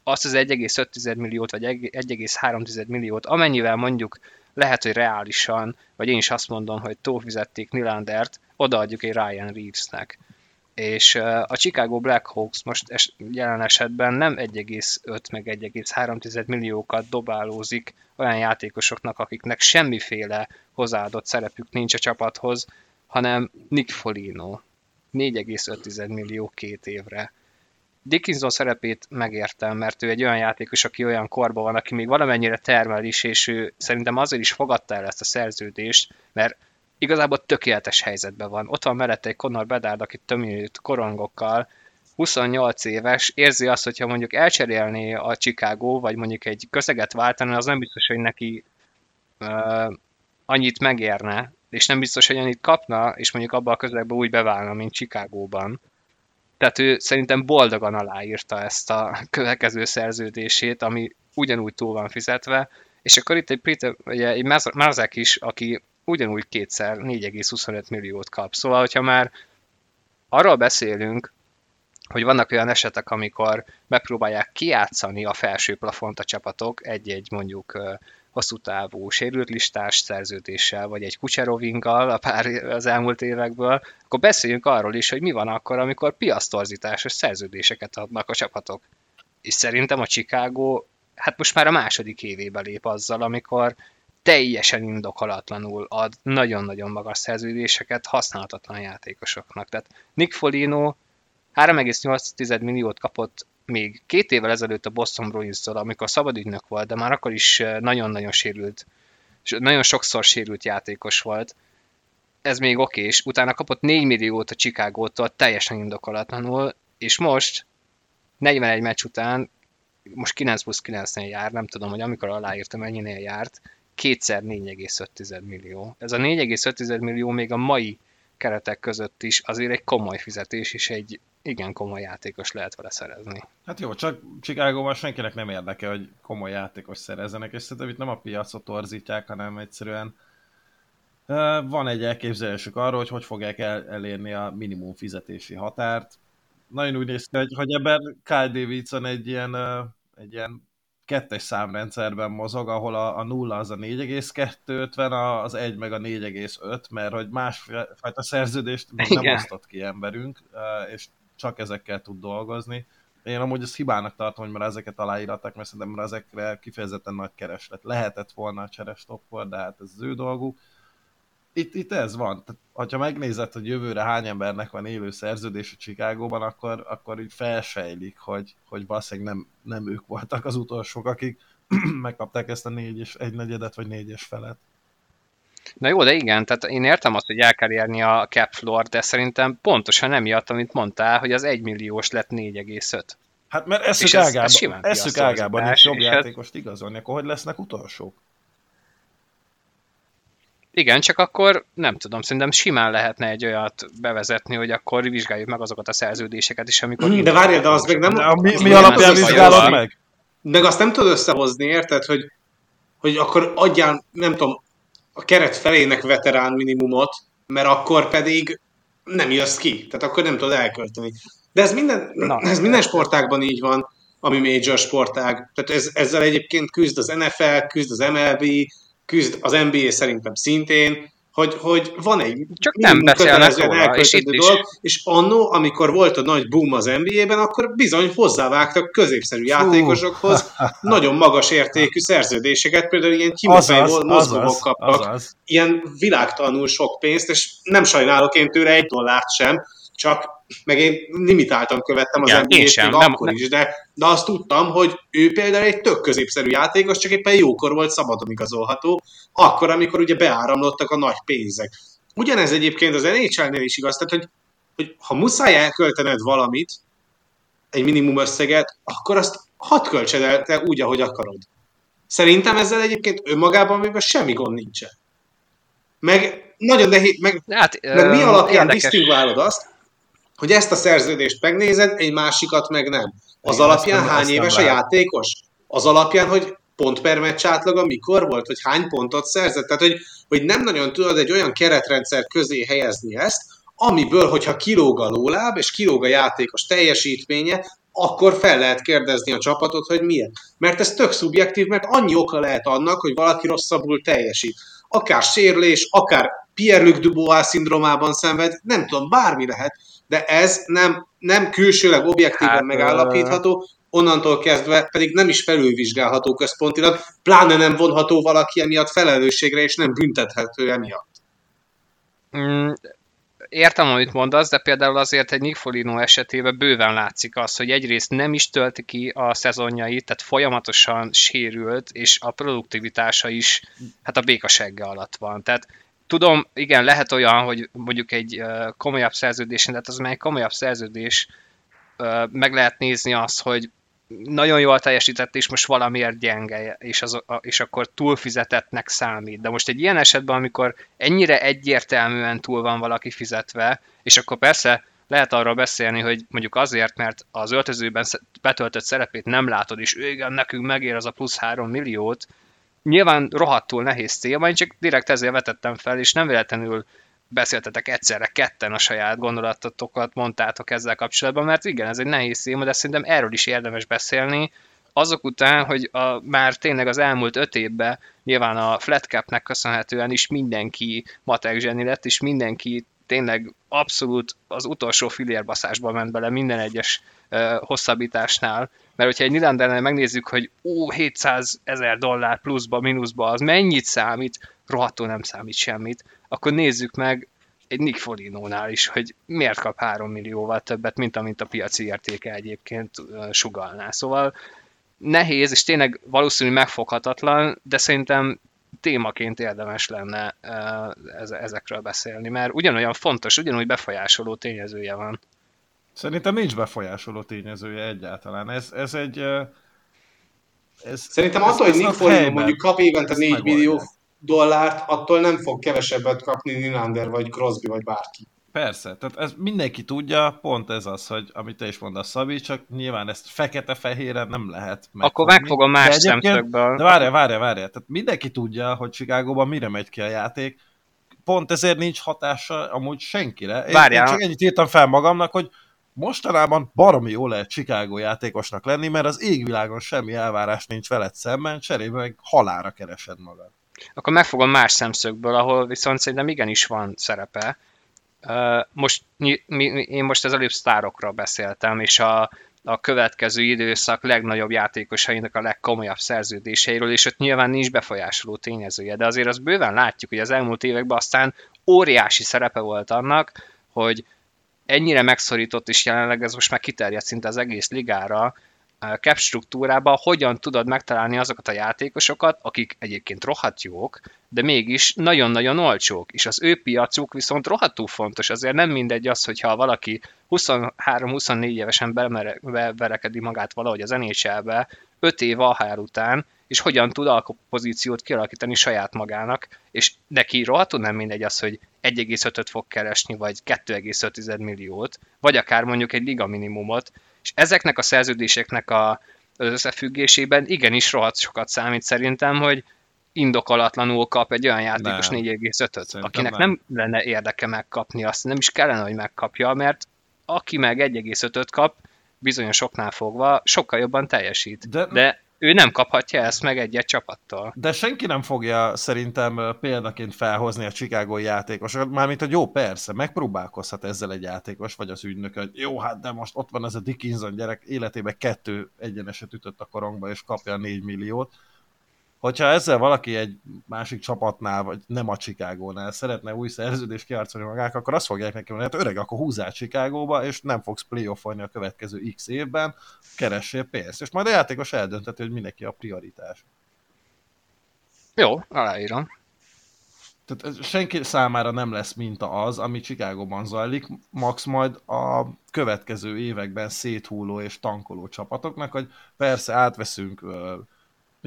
azt az 1,5 milliót, vagy 1,3 milliót, amennyivel mondjuk lehet, hogy reálisan, vagy én is azt mondom, hogy túlfizették Nylandert, odaadjuk egy Ryan Reevesnek és a Chicago Blackhawks most es, jelen esetben nem 1,5 meg 1,3 milliókat dobálózik olyan játékosoknak, akiknek semmiféle hozzáadott szerepük nincs a csapathoz, hanem Nick Folino 4,5 millió két évre. Dickinson szerepét megértem, mert ő egy olyan játékos, aki olyan korban van, aki még valamennyire termel is, és ő szerintem azért is fogadta el ezt a szerződést, mert igazából tökéletes helyzetben van. Ott van mellette egy Conor Bedard, aki töműt korongokkal, 28 éves, érzi azt, hogyha mondjuk elcserélné a Chicago, vagy mondjuk egy közeget váltani, az nem biztos, hogy neki uh, annyit megérne, és nem biztos, hogy annyit kapna, és mondjuk abban a közegben úgy beválna, mint Chicagóban. Tehát ő szerintem boldogan aláírta ezt a következő szerződését, ami ugyanúgy túl van fizetve, és akkor itt egy, Peter, ugye, egy Marzek is, aki ugyanúgy kétszer 4,25 milliót kap. Szóval, hogyha már arról beszélünk, hogy vannak olyan esetek, amikor megpróbálják kiátszani a felső plafont a csapatok egy-egy mondjuk hosszú távú sérült listás szerződéssel, vagy egy Kucserovinggal a pár az elmúlt évekből, akkor beszéljünk arról is, hogy mi van akkor, amikor piasztorzításos szerződéseket adnak a csapatok. És szerintem a Chicago hát most már a második évébe lép azzal, amikor teljesen indokolatlanul ad nagyon-nagyon magas szerződéseket használhatatlan játékosoknak. Tehát Nick Folino 3,8 milliót kapott még két évvel ezelőtt a Boston bruins amikor szabadügynök volt, de már akkor is eh, nagyon-nagyon sérült, nagyon sokszor sérült játékos volt. Ez még oké, és utána kapott 4 milliót a Chicago-tól teljesen indokolatlanul, és most 41 meccs után, most 9 plusz 9-nél jár, nem tudom, hogy amikor aláírtam, ennyinél járt, kétszer 4,5 millió. Ez a 4,5 millió még a mai keretek között is azért egy komoly fizetés, és egy igen komoly játékos lehet vele szerezni. Hát jó, csak Chicagóban senkinek nem érdeke, hogy komoly játékos szerezzenek, és szerintem itt nem a piacot torzítják, hanem egyszerűen van egy elképzelésük arról, hogy hogy fogják el, elérni a minimum fizetési határt. Nagyon úgy néz ki, hogy, hogy ebben Kyle Davidson egy ilyen, egy ilyen kettes számrendszerben mozog, ahol a, a nulla az a 4,250, az 1 meg a 4,5, mert hogy másfajta szerződést még nem osztott ki emberünk, és csak ezekkel tud dolgozni. Én amúgy ezt hibának tartom, hogy már ezeket aláírattak, mert szerintem már ezekre kifejezetten nagy kereslet. Lehetett volna a cseres toppor, de hát ez az ő dolguk itt, itt ez van. Tehát, ha megnézed, hogy jövőre hány embernek van élő szerződés a Csikágóban, akkor, akkor így felsejlik, hogy, hogy valószínűleg nem, nem ők voltak az utolsók, akik [clears throat] megkapták ezt a négy és egy negyedet, vagy négyes felet. Na jó, de igen, tehát én értem azt, hogy el kell érni a cap floor, de szerintem pontosan emiatt, amit mondtál, hogy az 1 milliós lett 4,5. Hát mert eszük ágában, ez, eszük ágában nincs jobb játékost igazolni, akkor hogy lesznek utolsók? Igen, csak akkor nem tudom, szerintem simán lehetne egy olyat bevezetni, hogy akkor vizsgáljuk meg azokat a szerződéseket is, amikor... De várjál, de az meg nem... De mi, mi alapján vizsgálod meg? Meg azt nem tudod összehozni, érted, hogy, hogy akkor adjál, nem tudom, a keret felének veterán minimumot, mert akkor pedig nem jössz ki, tehát akkor nem tudod elkölteni. De ez minden, Na, ez minden sportágban így van, ami major sportág. Tehát ez, ezzel egyébként küzd az NFL, küzd az MLB, küzd az NBA szerintem szintén, hogy, hogy van egy Csak nem beszélnek róla, és itt dolog, is. és annó, amikor volt a nagy boom az NBA-ben, akkor bizony hozzávágtak középszerű Fú. játékosokhoz [laughs] nagyon magas értékű szerződéseket, például ilyen kimozai mozgók kaptak azaz. ilyen világtalanul sok pénzt, és nem sajnálok én tőle egy dollárt sem, csak meg én limitáltan követtem az NBA-t még nem, akkor nem. is, de, de azt tudtam, hogy ő például egy tök középszerű játékos, csak éppen jókor volt szabadon igazolható, akkor, amikor ugye beáramlottak a nagy pénzek. Ugyanez egyébként az NHL-nél is igaz, tehát hogy, hogy ha muszáj elköltened valamit, egy minimum összeget, akkor azt hat költsed el te úgy, ahogy akarod. Szerintem ezzel egyébként önmagában még semmi gond nincsen. Meg nagyon nehéz, meg, hát, meg mi alapján disztingválod azt, hogy ezt a szerződést megnézed, egy másikat meg nem. Az Igen, alapján nem, hány éves a játékos? Az alapján, hogy pont per meccs átlaga mikor volt, hogy hány pontot szerzett. Tehát, hogy, hogy nem nagyon tudod egy olyan keretrendszer közé helyezni ezt, amiből, hogyha kilóg a lóláb, és kilóg a játékos teljesítménye, akkor fel lehet kérdezni a csapatot, hogy miért. Mert ez tök szubjektív, mert annyi oka lehet annak, hogy valaki rosszabbul teljesít. Akár sérlés, akár Pierre-Luc Dubois szindromában szenved, nem tudom, bármi lehet, de ez nem, nem külsőleg objektíven hát, megállapítható, onnantól kezdve pedig nem is felülvizsgálható központilag, pláne nem vonható valaki emiatt felelősségre, és nem büntethető emiatt. Mm, értem, amit mondasz, de például azért egy Nick Folino esetében bőven látszik az, hogy egyrészt nem is tölti ki a szezonjait, tehát folyamatosan sérült, és a produktivitása is hát a békasegge alatt van. Tehát tudom, igen, lehet olyan, hogy mondjuk egy komolyabb szerződés, de az mely komolyabb szerződés, meg lehet nézni azt, hogy nagyon jól teljesített, és most valamiért gyenge, és, az, és akkor túlfizetetnek számít. De most egy ilyen esetben, amikor ennyire egyértelműen túl van valaki fizetve, és akkor persze lehet arról beszélni, hogy mondjuk azért, mert az öltözőben betöltött szerepét nem látod, és igen, nekünk megér az a plusz 3 milliót, nyilván rohadtul nehéz téma, én csak direkt ezért vetettem fel, és nem véletlenül beszéltetek egyszerre ketten a saját gondolatotokat, mondtátok ezzel kapcsolatban, mert igen, ez egy nehéz téma, de szerintem erről is érdemes beszélni, azok után, hogy a, már tényleg az elmúlt öt évben nyilván a flat cap-nek köszönhetően is mindenki matek zseni lett, és mindenki tényleg abszolút az utolsó filérbaszásba ment bele minden egyes hosszabbításnál, mert hogyha egy Nylandernél megnézzük, hogy ó, 700 ezer dollár pluszba, mínuszba, az mennyit számít, rohadtul nem számít semmit, akkor nézzük meg egy Nick Folinónál is, hogy miért kap 3 millióval többet, mint amint a piaci értéke egyébként sugalná. Szóval nehéz, és tényleg valószínű megfoghatatlan, de szerintem témaként érdemes lenne ezekről beszélni, mert ugyanolyan fontos, ugyanúgy befolyásoló tényezője van. Szerintem nincs befolyásoló tényezője egyáltalán. Ez, ez egy... Ez, Szerintem ez, attól, hogy Nick Foligno mondjuk kap évente 4 millió dollárt, attól nem fog kevesebbet kapni Nylander, vagy Crosby, vagy bárki. Persze, tehát ez mindenki tudja, pont ez az, hogy amit te is mondasz, Szabi, csak nyilván ezt fekete-fehéren nem lehet meg. Akkor megfogom más de szemszögből. De várja, várja, várja, tehát mindenki tudja, hogy Chicagóban mire megy ki a játék, pont ezért nincs hatása amúgy senkire. Én, én csak ennyit írtam fel magamnak, hogy mostanában baromi jó lehet Chicago játékosnak lenni, mert az égvilágon semmi elvárás nincs veled szemben, cserébe meg halára keresed magad. Akkor megfogom más szemszögből, ahol viszont szerintem igenis van szerepe. Most, mi, mi, én most az előbb sztárokról beszéltem, és a, a következő időszak legnagyobb játékosainak a legkomolyabb szerződéseiről, és ott nyilván nincs befolyásoló tényezője, de azért azt bőven látjuk, hogy az elmúlt években aztán óriási szerepe volt annak, hogy ennyire megszorított, és jelenleg ez most már kiterjedt szinte az egész ligára, cap struktúrába hogyan tudod megtalálni azokat a játékosokat, akik egyébként rohadt jók, de mégis nagyon-nagyon olcsók, és az ő piacuk viszont rohadtul fontos, azért nem mindegy az, hogyha valaki 23-24 évesen beverekedi magát valahogy az nhl öt év ahár után, és hogyan tud alkopozíciót kialakítani saját magának, és neki rohadtul nem mindegy az, hogy 1,5-öt fog keresni, vagy 2,5 milliót, vagy akár mondjuk egy liga minimumot, és ezeknek a szerződéseknek a, az összefüggésében igenis rohadt sokat számít szerintem, hogy indokolatlanul kap egy olyan játékos 4,5-öt, akinek nem. nem lenne érdeke megkapni azt, nem is kellene, hogy megkapja, mert aki meg 1,5-öt kap, bizonyos oknál fogva sokkal jobban teljesít. De, de ő nem kaphatja ezt meg egy-egy csapattól. De senki nem fogja szerintem példaként felhozni a Chicago játékosokat, mármint, hogy jó, persze, megpróbálkozhat ezzel egy játékos, vagy az ügynök, hogy jó, hát de most ott van ez a Dickinson gyerek, életében kettő egyeneset ütött a korongba, és kapja a 4 milliót, hogyha ezzel valaki egy másik csapatnál, vagy nem a Chicagónál szeretne új szerződést kiarcolni magák, akkor azt fogják neki mondani, hát öreg, akkor húzzál Chicagóba, és nem fogsz playoffolni a következő x évben, keressél pénzt. És majd a játékos eldönteti, hogy mindenki a prioritás. Jó, aláírom. Tehát senki számára nem lesz minta az, ami Chicagóban zajlik, max majd a következő években széthulló és tankoló csapatoknak, hogy persze átveszünk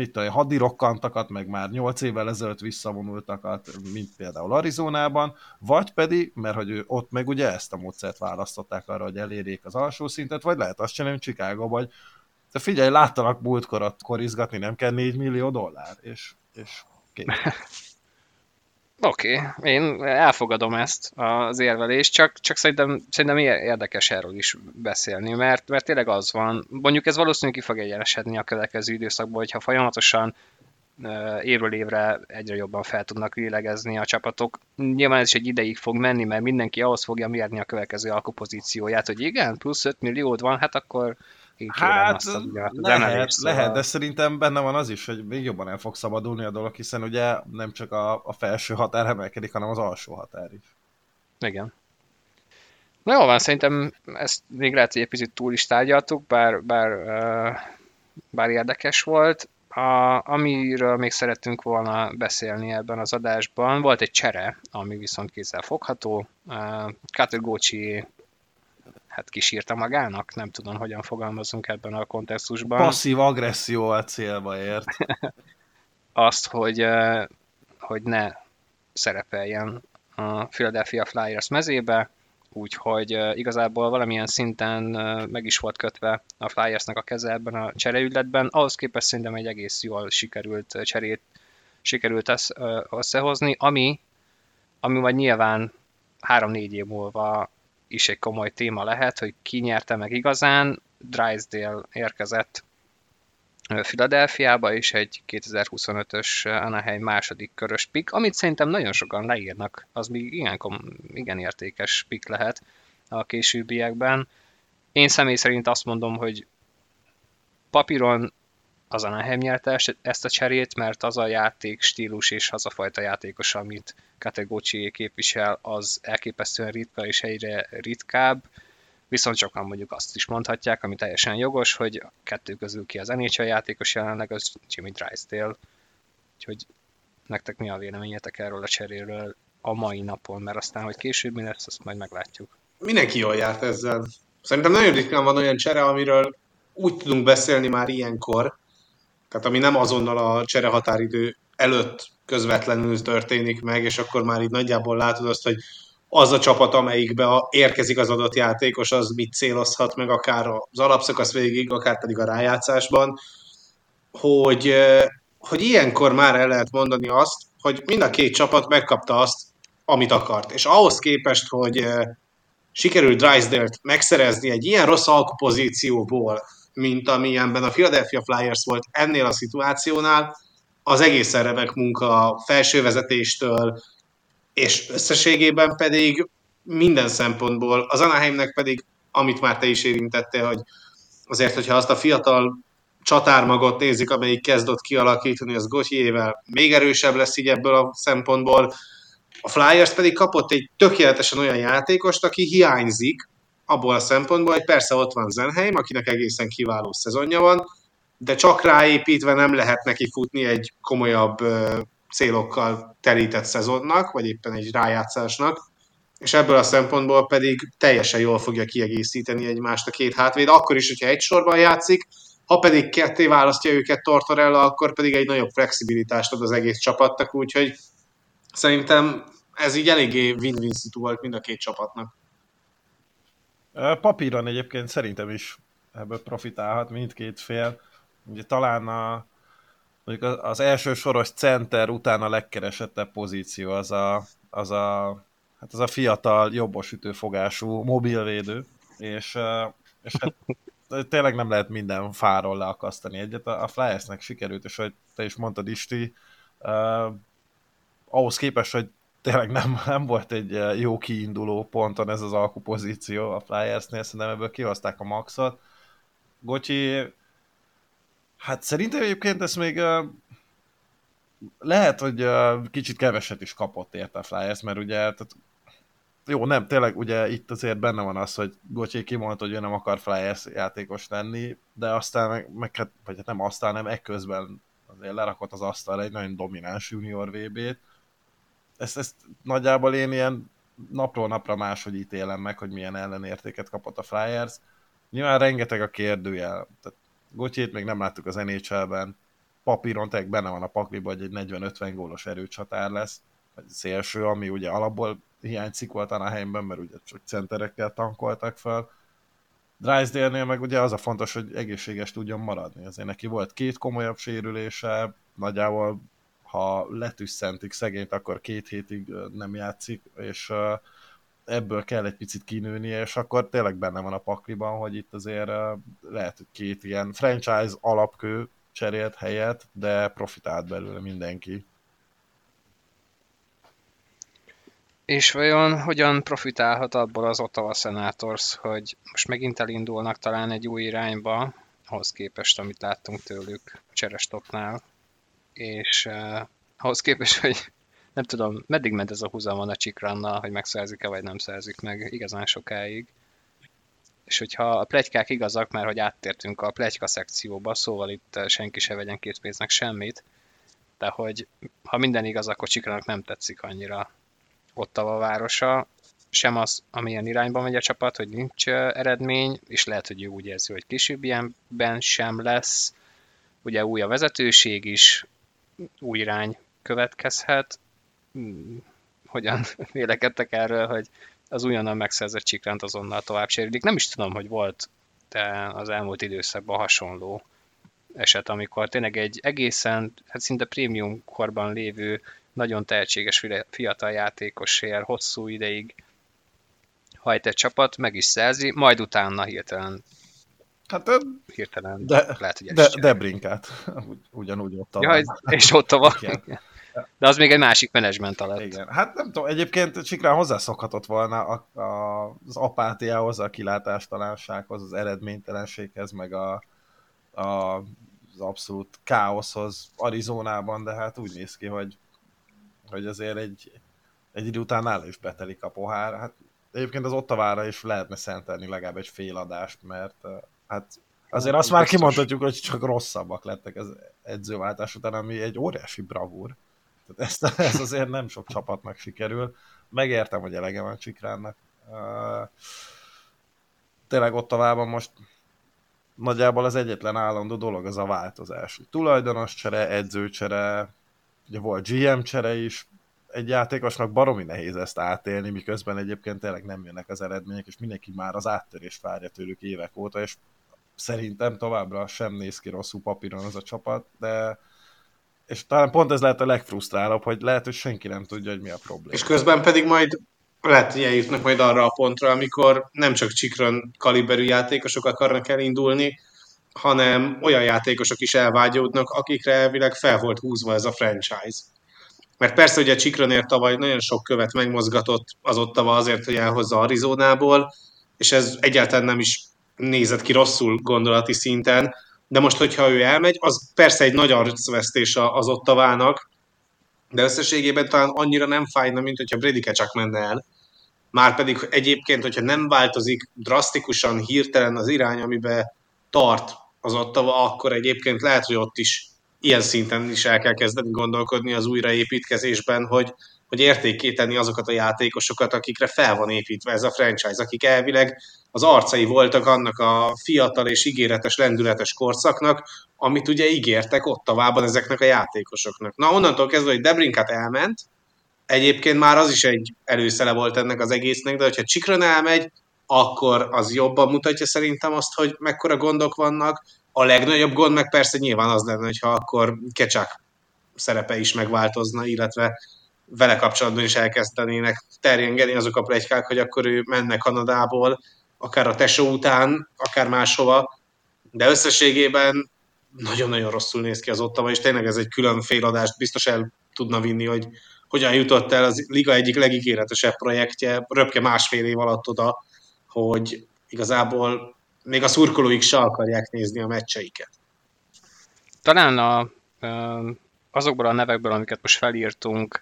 itt a hadirokkantakat, meg már 8 évvel ezelőtt visszavonultakat, mint például Arizonában, vagy pedig, mert hogy ő ott meg ugye ezt a módszert választották arra, hogy elérjék az alsó szintet, vagy lehet azt csinálni, hogy Chicago, vagy de figyelj, láttalak múltkor korizgatni, nem kell 4 millió dollár, és, és kész. [laughs] Oké, okay. én elfogadom ezt az érvelést, csak, csak szerintem, szerintem érdekes erről is beszélni, mert, mert tényleg az van, mondjuk ez valószínűleg ki fog egyenesedni a következő időszakban, hogyha folyamatosan évről évre egyre jobban fel tudnak lélegezni a csapatok. Nyilván ez is egy ideig fog menni, mert mindenki ahhoz fogja mérni a következő alkupozícióját, hogy igen, plusz 5 milliót van, hát akkor hát, azt lehet, szóval... lehet, de szerintem benne van az is, hogy még jobban el fog szabadulni a dolog, hiszen ugye nem csak a, a felső határ emelkedik, hanem az alsó határ is. Igen. Na jó van, szerintem ezt még lehet, hogy egy picit túl is tárgyaltuk, bár, bár, bár érdekes volt. A, amiről még szerettünk volna beszélni ebben az adásban, volt egy csere, ami viszont kézzel fogható. Katogócsi hát kisírta magának, nem tudom, hogyan fogalmazunk ebben a kontextusban. Passzív agresszió a célba ért. [laughs] Azt, hogy, hogy ne szerepeljen a Philadelphia Flyers mezébe, úgyhogy igazából valamilyen szinten meg is volt kötve a Flyersnek a keze ebben a csereügyletben. Ahhoz képest szerintem egy egész jól sikerült cserét sikerült összehozni, ami, ami majd nyilván három-négy év múlva is egy komoly téma lehet, hogy ki nyerte meg igazán. Drysdale érkezett Philadelphiába, és egy 2025-ös Anaheim második körös pick, amit szerintem nagyon sokan leírnak, az még igen, igen értékes pick lehet a későbbiekben. Én személy szerint azt mondom, hogy papíron az Anaheim nyerte ezt a cserét, mert az a játék stílus és az a fajta játékos, amit Kategocsi képvisel, az elképesztően ritka és egyre ritkább, viszont sokan mondjuk azt is mondhatják, ami teljesen jogos, hogy a kettő közül ki az NHL játékos jelenleg, az Jimmy Drysdale. Úgyhogy nektek mi a véleményetek erről a cseréről a mai napon, mert aztán, hogy később mi lesz, azt majd meglátjuk. Mindenki jól járt ezzel. Szerintem nagyon ritkán van olyan csere, amiről úgy tudunk beszélni már ilyenkor, tehát ami nem azonnal a csere határidő előtt közvetlenül történik meg, és akkor már így nagyjából látod azt, hogy az a csapat, amelyikbe érkezik az adott játékos, az mit célozhat meg akár az alapszakasz végig, akár pedig a rájátszásban, hogy, hogy ilyenkor már el lehet mondani azt, hogy mind a két csapat megkapta azt, amit akart. És ahhoz képest, hogy sikerült Drysdale-t megszerezni egy ilyen rossz alkupozícióból, mint amilyenben a Philadelphia Flyers volt ennél a szituációnál, az egész remek munka felsővezetéstől, és összességében pedig minden szempontból, az Anaheimnek pedig, amit már te is érintettél, hogy azért, hogyha azt a fiatal csatármagot nézik, amelyik kezdott kialakítani, az Gothiével még erősebb lesz így ebből a szempontból. A Flyers pedig kapott egy tökéletesen olyan játékost, aki hiányzik abból a szempontból, hogy persze ott van Zenheim, akinek egészen kiváló szezonja van, de csak ráépítve nem lehet neki futni egy komolyabb célokkal terített szezonnak, vagy éppen egy rájátszásnak, és ebből a szempontból pedig teljesen jól fogja kiegészíteni egymást a két hátvéd, akkor is, hogyha egy sorban játszik, Ha pedig ketté választja őket Tortorella, akkor pedig egy nagyobb flexibilitást ad az egész csapatnak, úgyhogy szerintem ez így eléggé win-win volt mind a két csapatnak. Papíron egyébként szerintem is ebből profitálhat mindkét fél. Ugye talán a, mondjuk az első soros center után a legkeresettebb pozíció az a, az a, hát az a fiatal, jobbosütőfogású mobilvédő, és, és hát [laughs] tényleg nem lehet minden fáról leakasztani egyet. A Flyersnek sikerült, és hogy te is mondtad, Isti, uh, ahhoz képest, hogy tényleg nem, nem volt egy jó kiinduló ponton ez az alkupozíció a Flyersnél, szerintem ebből kihozták a maxot. Gocsi, hát szerintem egyébként ez még uh, lehet, hogy uh, kicsit keveset is kapott érte a Flyers, mert ugye tehát jó, nem, tényleg ugye itt azért benne van az, hogy Gocsi kimondta, hogy ő nem akar Flyers játékos lenni, de aztán meg, meg hát, vagy hát nem aztán, nem ekközben azért lerakott az asztalra egy nagyon domináns junior VB-t. Ezt, ezt nagyjából én ilyen napról napra máshogy ítélem meg, hogy milyen ellenértéket kapott a Flyers. Nyilván rengeteg a kérdőjel. Tehát Gotyét még nem láttuk az NHL-ben. Papíron tényleg benne van a pakliba, hogy egy 40-50 gólos erőcsatár lesz. Vagy szélső, ami ugye alapból hiányzik volt a helyben, mert ugye csak centerekkel tankoltak fel. Drysdale-nél meg ugye az a fontos, hogy egészséges tudjon maradni. Azért neki volt két komolyabb sérülése, nagyjából ha letüsszentik szegényt, akkor két hétig nem játszik, és ebből kell egy picit kinőnie, és akkor tényleg benne van a pakliban, hogy itt azért lehet, hogy két ilyen franchise alapkő cserélt helyet, de profitált belőle mindenki. És vajon hogyan profitálhat abból az Ottawa Senators, hogy most megint elindulnak talán egy új irányba, ahhoz képest, amit láttunk tőlük a cserestopnál, és uh, ahhoz képest, hogy nem tudom, meddig ment ez a húzamon a csikrannal, hogy megszerzik-e vagy nem szerzik meg igazán sokáig. És hogyha a plegykák igazak, mert hogy áttértünk a plegyka szekcióba, szóval itt senki se vegyen két pénznek semmit, de hogy ha minden igaz, akkor Csikranak nem tetszik annyira Ottawa városa, sem az, amilyen irányba megy a csapat, hogy nincs eredmény, és lehet, hogy ő úgy érzi, hogy később ilyenben sem lesz. Ugye új a vezetőség is, új irány következhet. Hmm, hogyan [laughs] vélekedtek erről, hogy az újonnan megszerzett csikránt azonnal tovább cserélik. Nem is tudom, hogy volt de az elmúlt időszakban hasonló eset, amikor tényleg egy egészen, hát szinte prémium korban lévő nagyon tehetséges fiatal játékosért hosszú ideig hajt egy csapat, meg is szerzi, majd utána hirtelen Hát hirtelen de, lehet, hogy de, Debrinkát, ugyanúgy ott ja, És ott van. De az még egy másik menedzsment alatt. Igen. Hát nem tudom, egyébként Csikrán hozzászokhatott volna a, a, az apátiához, a kilátástalansághoz, az eredménytelenséghez, meg a, a, az abszolút káoszhoz Arizonában, de hát úgy néz ki, hogy hogy azért egy, egy idő után nála is betelik a pohár. Hát egyébként az Ottavára is lehetne szentelni legalább egy fél adást, mert hát azért azt már kimondhatjuk, hogy csak rosszabbak lettek az edzőváltás után, ami egy óriási bravúr. Tehát ezt, [laughs] ez azért nem sok csapatnak sikerül. Megértem, hogy elege van Csikránnak. Tényleg Ottavában most nagyjából az egyetlen állandó dolog az a változás. Tulajdonos csere, edzőcsere, ugye volt GM csere is, egy játékosnak baromi nehéz ezt átélni, miközben egyébként tényleg nem jönnek az eredmények, és mindenki már az áttörést várja tőlük évek óta, és szerintem továbbra sem néz ki rosszul papíron az a csapat, de és talán pont ez lehet a legfrusztrálóbb, hogy lehet, hogy senki nem tudja, hogy mi a probléma. És közben pedig majd lehet, hogy eljutnak majd arra a pontra, amikor nem csak csikron kaliberű játékosok akarnak elindulni, hanem olyan játékosok is elvágyódnak, akikre elvileg fel volt húzva ez a franchise. Mert persze ugye Csikronér tavaly nagyon sok követ megmozgatott az ottava azért, hogy elhozza Arizonából, és ez egyáltalán nem is nézett ki rosszul gondolati szinten, de most, hogyha ő elmegy, az persze egy nagy arcvesztés az ottavának, de összességében talán annyira nem fájna, mint hogyha Bredike csak menne el. Márpedig egyébként, hogyha nem változik drasztikusan, hirtelen az irány, amiben tart az Ottawa, akkor egyébként lehet, hogy ott is ilyen szinten is el kell kezdeni gondolkodni az újraépítkezésben, hogy, hogy értékéteni azokat a játékosokat, akikre fel van építve ez a franchise, akik elvileg az arcai voltak annak a fiatal és ígéretes, lendületes korszaknak, amit ugye ígértek ott továbban ezeknek a játékosoknak. Na, onnantól kezdve, hogy Debrinkat elment, egyébként már az is egy előszele volt ennek az egésznek, de hogyha Csikron elmegy, akkor az jobban mutatja szerintem azt, hogy mekkora gondok vannak. A legnagyobb gond meg persze nyilván az lenne, hogyha akkor Kecsák szerepe is megváltozna, illetve vele kapcsolatban is elkezdenének terjengeni azok a plegykák, hogy akkor ő menne Kanadából, akár a tesó után, akár máshova, de összességében nagyon-nagyon rosszul néz ki az Ottawa, és tényleg ez egy külön féladást biztos el tudna vinni, hogy hogyan jutott el az liga egyik legígéretesebb projektje, röpke másfél év alatt oda, hogy igazából még a szurkolóik se akarják nézni a meccseiket. Talán a, azokból a nevekből, amiket most felírtunk,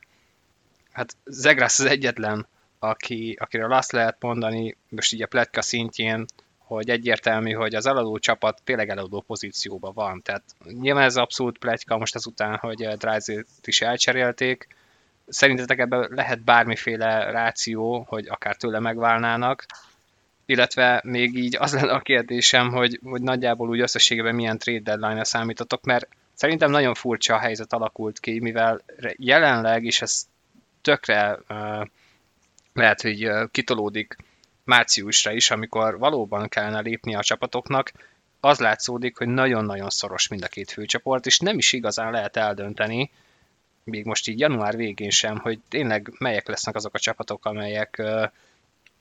hát Zegrász az egyetlen, aki, akiről azt lehet mondani, most így a pletka szintjén, hogy egyértelmű, hogy az eladó csapat tényleg eladó pozícióban van. Tehát nyilván ez abszolút pletyka most azután, hogy Dryzit is elcserélték. Szerintetek ebben lehet bármiféle ráció, hogy akár tőle megválnának, illetve még így az lenne a kérdésem, hogy, hogy nagyjából úgy összességében milyen trade deadline-ra számítotok, mert szerintem nagyon furcsa a helyzet alakult ki, mivel jelenleg, és ez tökre uh, lehet, hogy kitolódik márciusra is, amikor valóban kellene lépni a csapatoknak, az látszódik, hogy nagyon-nagyon szoros mind a két főcsoport, és nem is igazán lehet eldönteni, még most így január végén sem, hogy tényleg melyek lesznek azok a csapatok, amelyek,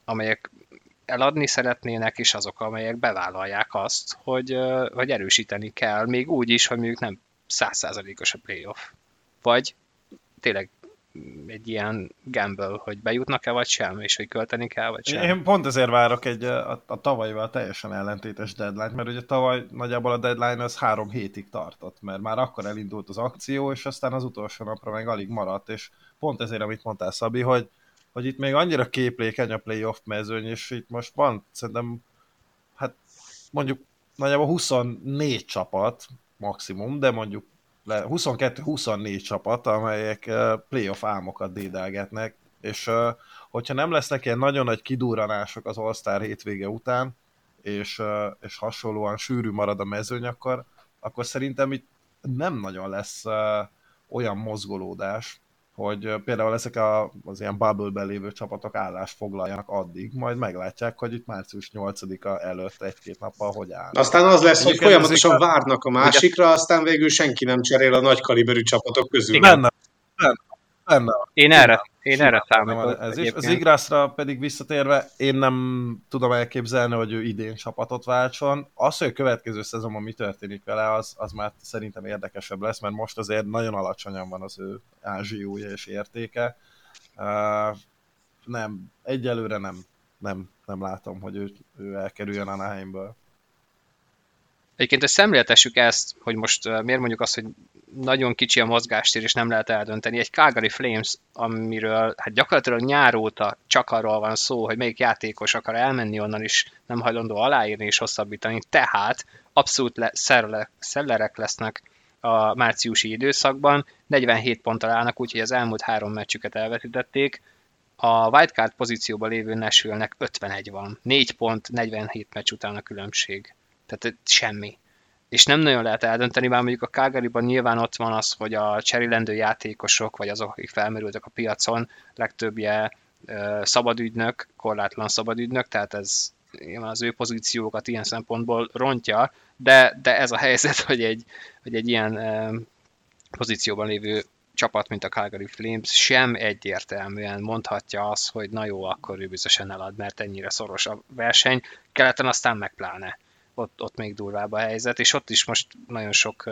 amelyek eladni szeretnének, és azok, amelyek bevállalják azt, hogy, hogy erősíteni kell, még úgy is, hogy mondjuk nem százszázalékos a playoff. Vagy tényleg egy ilyen gamble, hogy bejutnak-e vagy sem, és hogy költeni kell vagy sem. Én pont ezért várok egy a, a tavalyval teljesen ellentétes deadline, mert ugye tavaly nagyjából a deadline az három hétig tartott, mert már akkor elindult az akció, és aztán az utolsó napra meg alig maradt, és pont ezért, amit mondtál Szabi, hogy hogy itt még annyira képlékeny a playoff mezőny, és itt most van szerintem, hát mondjuk nagyjából 24 csapat maximum, de mondjuk 22-24 csapat, amelyek playoff álmokat dédelgetnek, és hogyha nem lesznek ilyen nagyon nagy kidúranások az All-Star hétvége után, és, és hasonlóan sűrű marad a mezőny, akkor, akkor szerintem itt nem nagyon lesz olyan mozgolódás, hogy például ezek a, az ilyen bubble-ben lévő csapatok állást foglaljanak addig, majd meglátják, hogy itt március 8-a előtt egy-két nappal hogy áll. Aztán az lesz, hogy folyamatosan a... várnak a másikra, aztán végül senki nem cserél a nagy kaliberű csapatok közül. Igen. Benne, benne, benne. Én erre, én erre számítok. Ez is. Az Igrászra pedig visszatérve, én nem tudom elképzelni, hogy ő idén csapatot váltson. Az, hogy a következő szezonban mi történik vele, az, az már szerintem érdekesebb lesz, mert most azért nagyon alacsonyan van az ő ázsiója és értéke. Uh, nem, egyelőre nem, nem, nem látom, hogy ő, ő elkerüljön Anaheimből. Egyébként, hogy szemléltessük ezt, hogy most uh, miért mondjuk azt, hogy nagyon kicsi a mozgástér, és nem lehet eldönteni. Egy Calgary Flames, amiről hát gyakorlatilag nyár óta csak arról van szó, hogy melyik játékos akar elmenni onnan is, nem hajlandó aláírni és hosszabbítani. Tehát abszolút le, szerle, szellerek lesznek a márciusi időszakban. 47 ponttal állnak, úgyhogy az elmúlt három meccsüket elvetítették. A wildcard pozícióban lévő Nashville-nek 51 van. 4 pont, 47 meccs után a különbség. Tehát semmi. És nem nagyon lehet eldönteni, bár mondjuk a calgary nyilván ott van az, hogy a cserélendő játékosok, vagy azok, akik felmerültek a piacon, legtöbbje szabadügynök, korlátlan szabadügynök, tehát ez az ő pozíciókat ilyen szempontból rontja, de, de ez a helyzet, hogy egy, hogy egy ilyen pozícióban lévő csapat, mint a Calgary Flames sem egyértelműen mondhatja azt, hogy na jó, akkor ő biztosan elad, mert ennyire szoros a verseny, keleten aztán meg pláne ott, ott még durvább a helyzet, és ott is most nagyon sok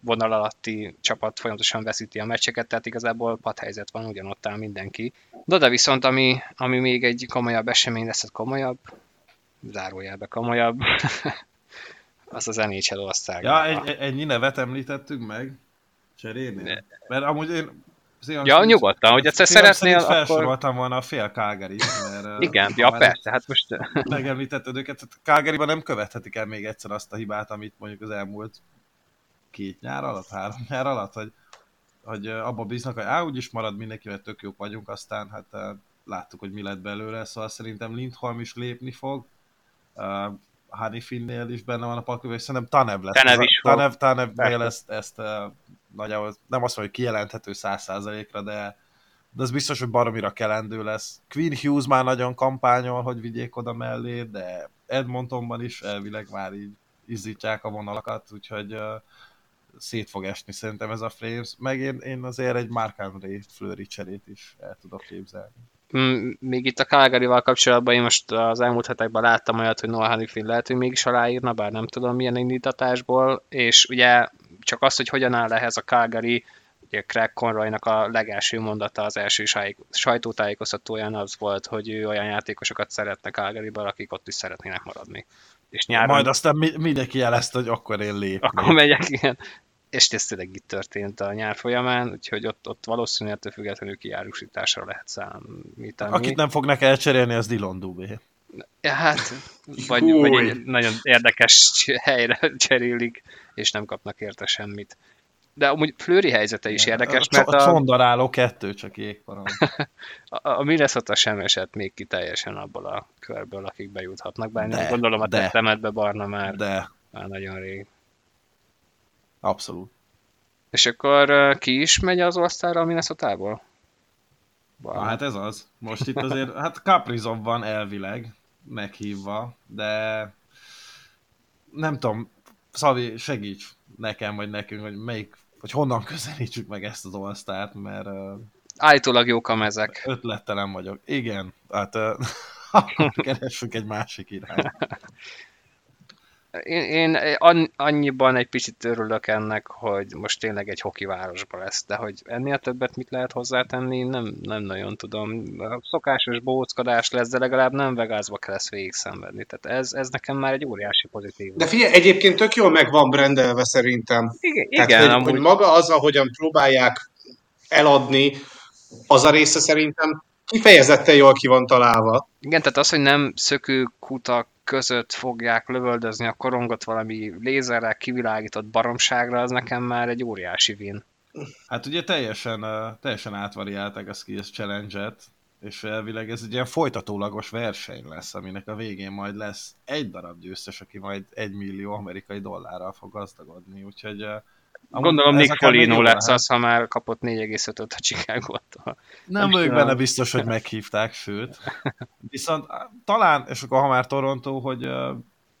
vonal alatti csapat folyamatosan veszíti a meccseket, tehát igazából padhelyzet van, ugyanott áll mindenki. De de viszont, ami, ami még egy komolyabb esemény lesz, komolyabb, zárójelbe komolyabb, [laughs] az az NHL osztály. Ja, egy, ennyi nevet említettük meg cserélni? Mert amúgy én Azért ja, nyugodtan, hogy egyszer szeretnél, akkor... Felsoroltam volna a fél calgary mert... Igen, ja, persze, hát most... Megemlítetted őket, tehát calgary nem követhetik el még egyszer azt a hibát, amit mondjuk az elmúlt két nyár alatt, három nyár alatt, hogy, hogy abba bíznak, hogy á, úgyis marad mindenki, mert tök jók vagyunk, aztán hát láttuk, hogy mi lett belőle, szóval szerintem Lindholm is lépni fog, uh, Hanifinnél is benne van a pakliba, és szerintem Tanev lesz. Tanev is Tanev, Tanevnél ezt, ezt nagyjából nem azt mondom, hogy kijelenthető száz százalékra, de, de az biztos, hogy baromira kelendő lesz. Queen Hughes már nagyon kampányol, hogy vigyék oda mellé, de Edmontonban is elvileg már így izzítják a vonalakat, úgyhogy uh, szét fog esni szerintem ez a Flames, meg én, én azért egy Mark André Fleury cserét is el tudok képzelni. Még itt a calgary kapcsolatban én most az elmúlt hetekben láttam olyat, hogy Noah Hannifin lehet, hogy mégis aláírna, bár nem tudom milyen indítatásból, és ugye csak az, hogy hogyan áll ehhez a Calgary, ugye Craig Conroynak a legelső mondata az első sajtótájékoztatóján az volt, hogy ő olyan játékosokat szeretne calgary akik ott is szeretnének maradni. És nyáron... Majd aztán mindenki jelezte, hogy akkor én lépni. Akkor megyek, igen és ez tényleg itt történt a nyár folyamán, úgyhogy ott, ott valószínűleg ettől függetlenül kiárusításra lehet számítani. Akit nem fognak elcserélni, az Dylan Dubé. Ja, hát, [laughs] vagy, vagy egy nagyon érdekes [laughs] helyre cserélik, és nem kapnak érte semmit. De amúgy Flőri helyzete is érdekes, mert a... A csondaráló kettő csak jégparam. [laughs] a, a Minnesota sem esett még ki teljesen abból a körből, akik bejuthatnak, bár de, gondolom a tettemetbe Barna már, de. már nagyon rég. Abszolút. És akkor ki is megy az osztályra a Minnesota-ból? Na, hát ez az. Most itt azért, hát Caprizov van elvileg meghívva, de nem tudom, Szavi, segíts nekem, vagy nekünk, hogy melyik, hogy honnan közelítsük meg ezt az osztályt, mert... Állítólag jók a mezek. Ötlettelen vagyok. Igen, hát [laughs] keressünk egy másik irányt. [laughs] én, én annyiban egy picit örülök ennek, hogy most tényleg egy hoki városba lesz, de hogy ennél többet mit lehet hozzátenni, nem, nem nagyon tudom. A szokásos bóckodás lesz, de legalább nem Vegasba kell ezt végig szenvedni. Tehát ez, ez nekem már egy óriási pozitív. De figyelj, egyébként tök jól meg van rendelve szerintem. Igen, Tehát, igen hogy, amúgy... hogy maga az, ahogyan próbálják eladni, az a része szerintem kifejezetten jól ki van találva. Igen, tehát az, hogy nem szökő kutak között fogják lövöldözni a korongot valami lézerrel kivilágított baromságra, az nekem már egy óriási win. Hát ugye teljesen, teljesen átvariálták a Skills Challenge-et, és elvileg ez egy ilyen folytatólagos verseny lesz, aminek a végén majd lesz egy darab győztes, aki majd egy millió amerikai dollárral fog gazdagodni, úgyhogy Gondolom Nick Folino lesz az, ha már kapott 4,5-öt a chicago Nem, nem vagyok benne biztos, hogy meghívták, sőt. Viszont talán, és akkor ha már Toronto, hogy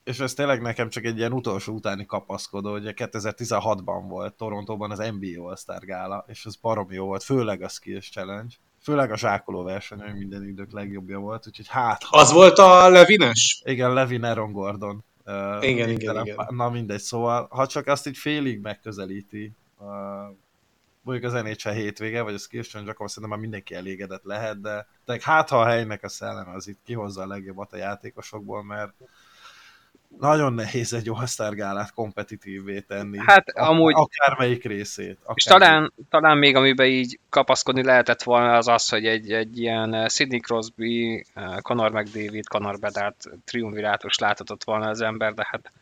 és ez tényleg nekem csak egy ilyen utolsó utáni kapaszkodó, hogy 2016-ban volt Torontóban az NBA All-Star gála, és ez baromi jó volt, főleg a Skills Challenge. Főleg a zsákoló verseny, ami minden idők legjobbja volt, úgyhogy hát... Az volt a Levines? Igen, Levin Aaron Gordon. Uh, igen, igen, igen. Na mindegy, szóval ha csak azt így félig megközelíti, uh, mondjuk az NHL hétvége, vagy a Skills akkor szerintem már mindenki elégedett lehet, de, de hát ha a helynek a szelleme az itt kihozza a legjobbat a játékosokból, mert nagyon nehéz egy all gálát kompetitívvé tenni. Hát amúgy... Akármelyik részét. Akár és talán, talán még amiben így kapaszkodni lehetett volna az az, hogy egy, egy ilyen eh, Sidney Crosby, eh, Conor McDavid, Conor Bedard triumvirátus láthatott volna az ember, de hát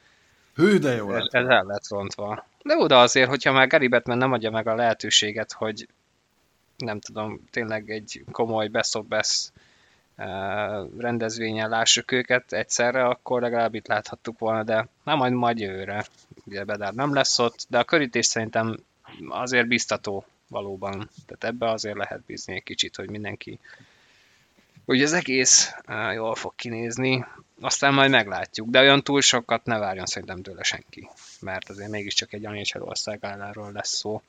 Hű, de jó ez, ez el lett rontva. De oda azért, hogyha már Gary Batman nem adja meg a lehetőséget, hogy nem tudom, tényleg egy komoly best of best rendezvényen lássuk őket egyszerre, akkor legalább itt láthattuk volna, de nem majd majd jövőre. Ugye Bedár nem lesz ott, de a körítés szerintem azért biztató valóban. Tehát ebbe azért lehet bízni egy kicsit, hogy mindenki hogy az egész jól fog kinézni, aztán majd meglátjuk, de olyan túl sokat ne várjon szerintem tőle senki, mert azért mégiscsak egy NHL országálláról lesz szó.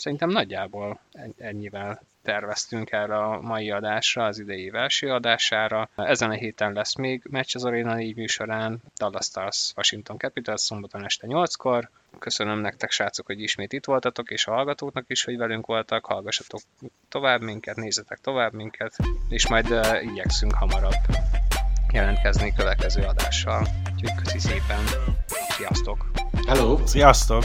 Szerintem nagyjából ennyivel terveztünk erre a mai adásra, az idei első adására. Ezen a héten lesz még meccs az Arena 4 műsorán, Dallas Stars Washington Capitals szombaton este 8-kor. Köszönöm nektek, srácok, hogy ismét itt voltatok, és a hallgatóknak is, hogy velünk voltak. Hallgassatok tovább minket, nézzetek tovább minket, és majd uh, igyekszünk hamarabb jelentkezni következő adással. Úgyhogy köszi szépen, sziasztok! Hello! Sziasztok!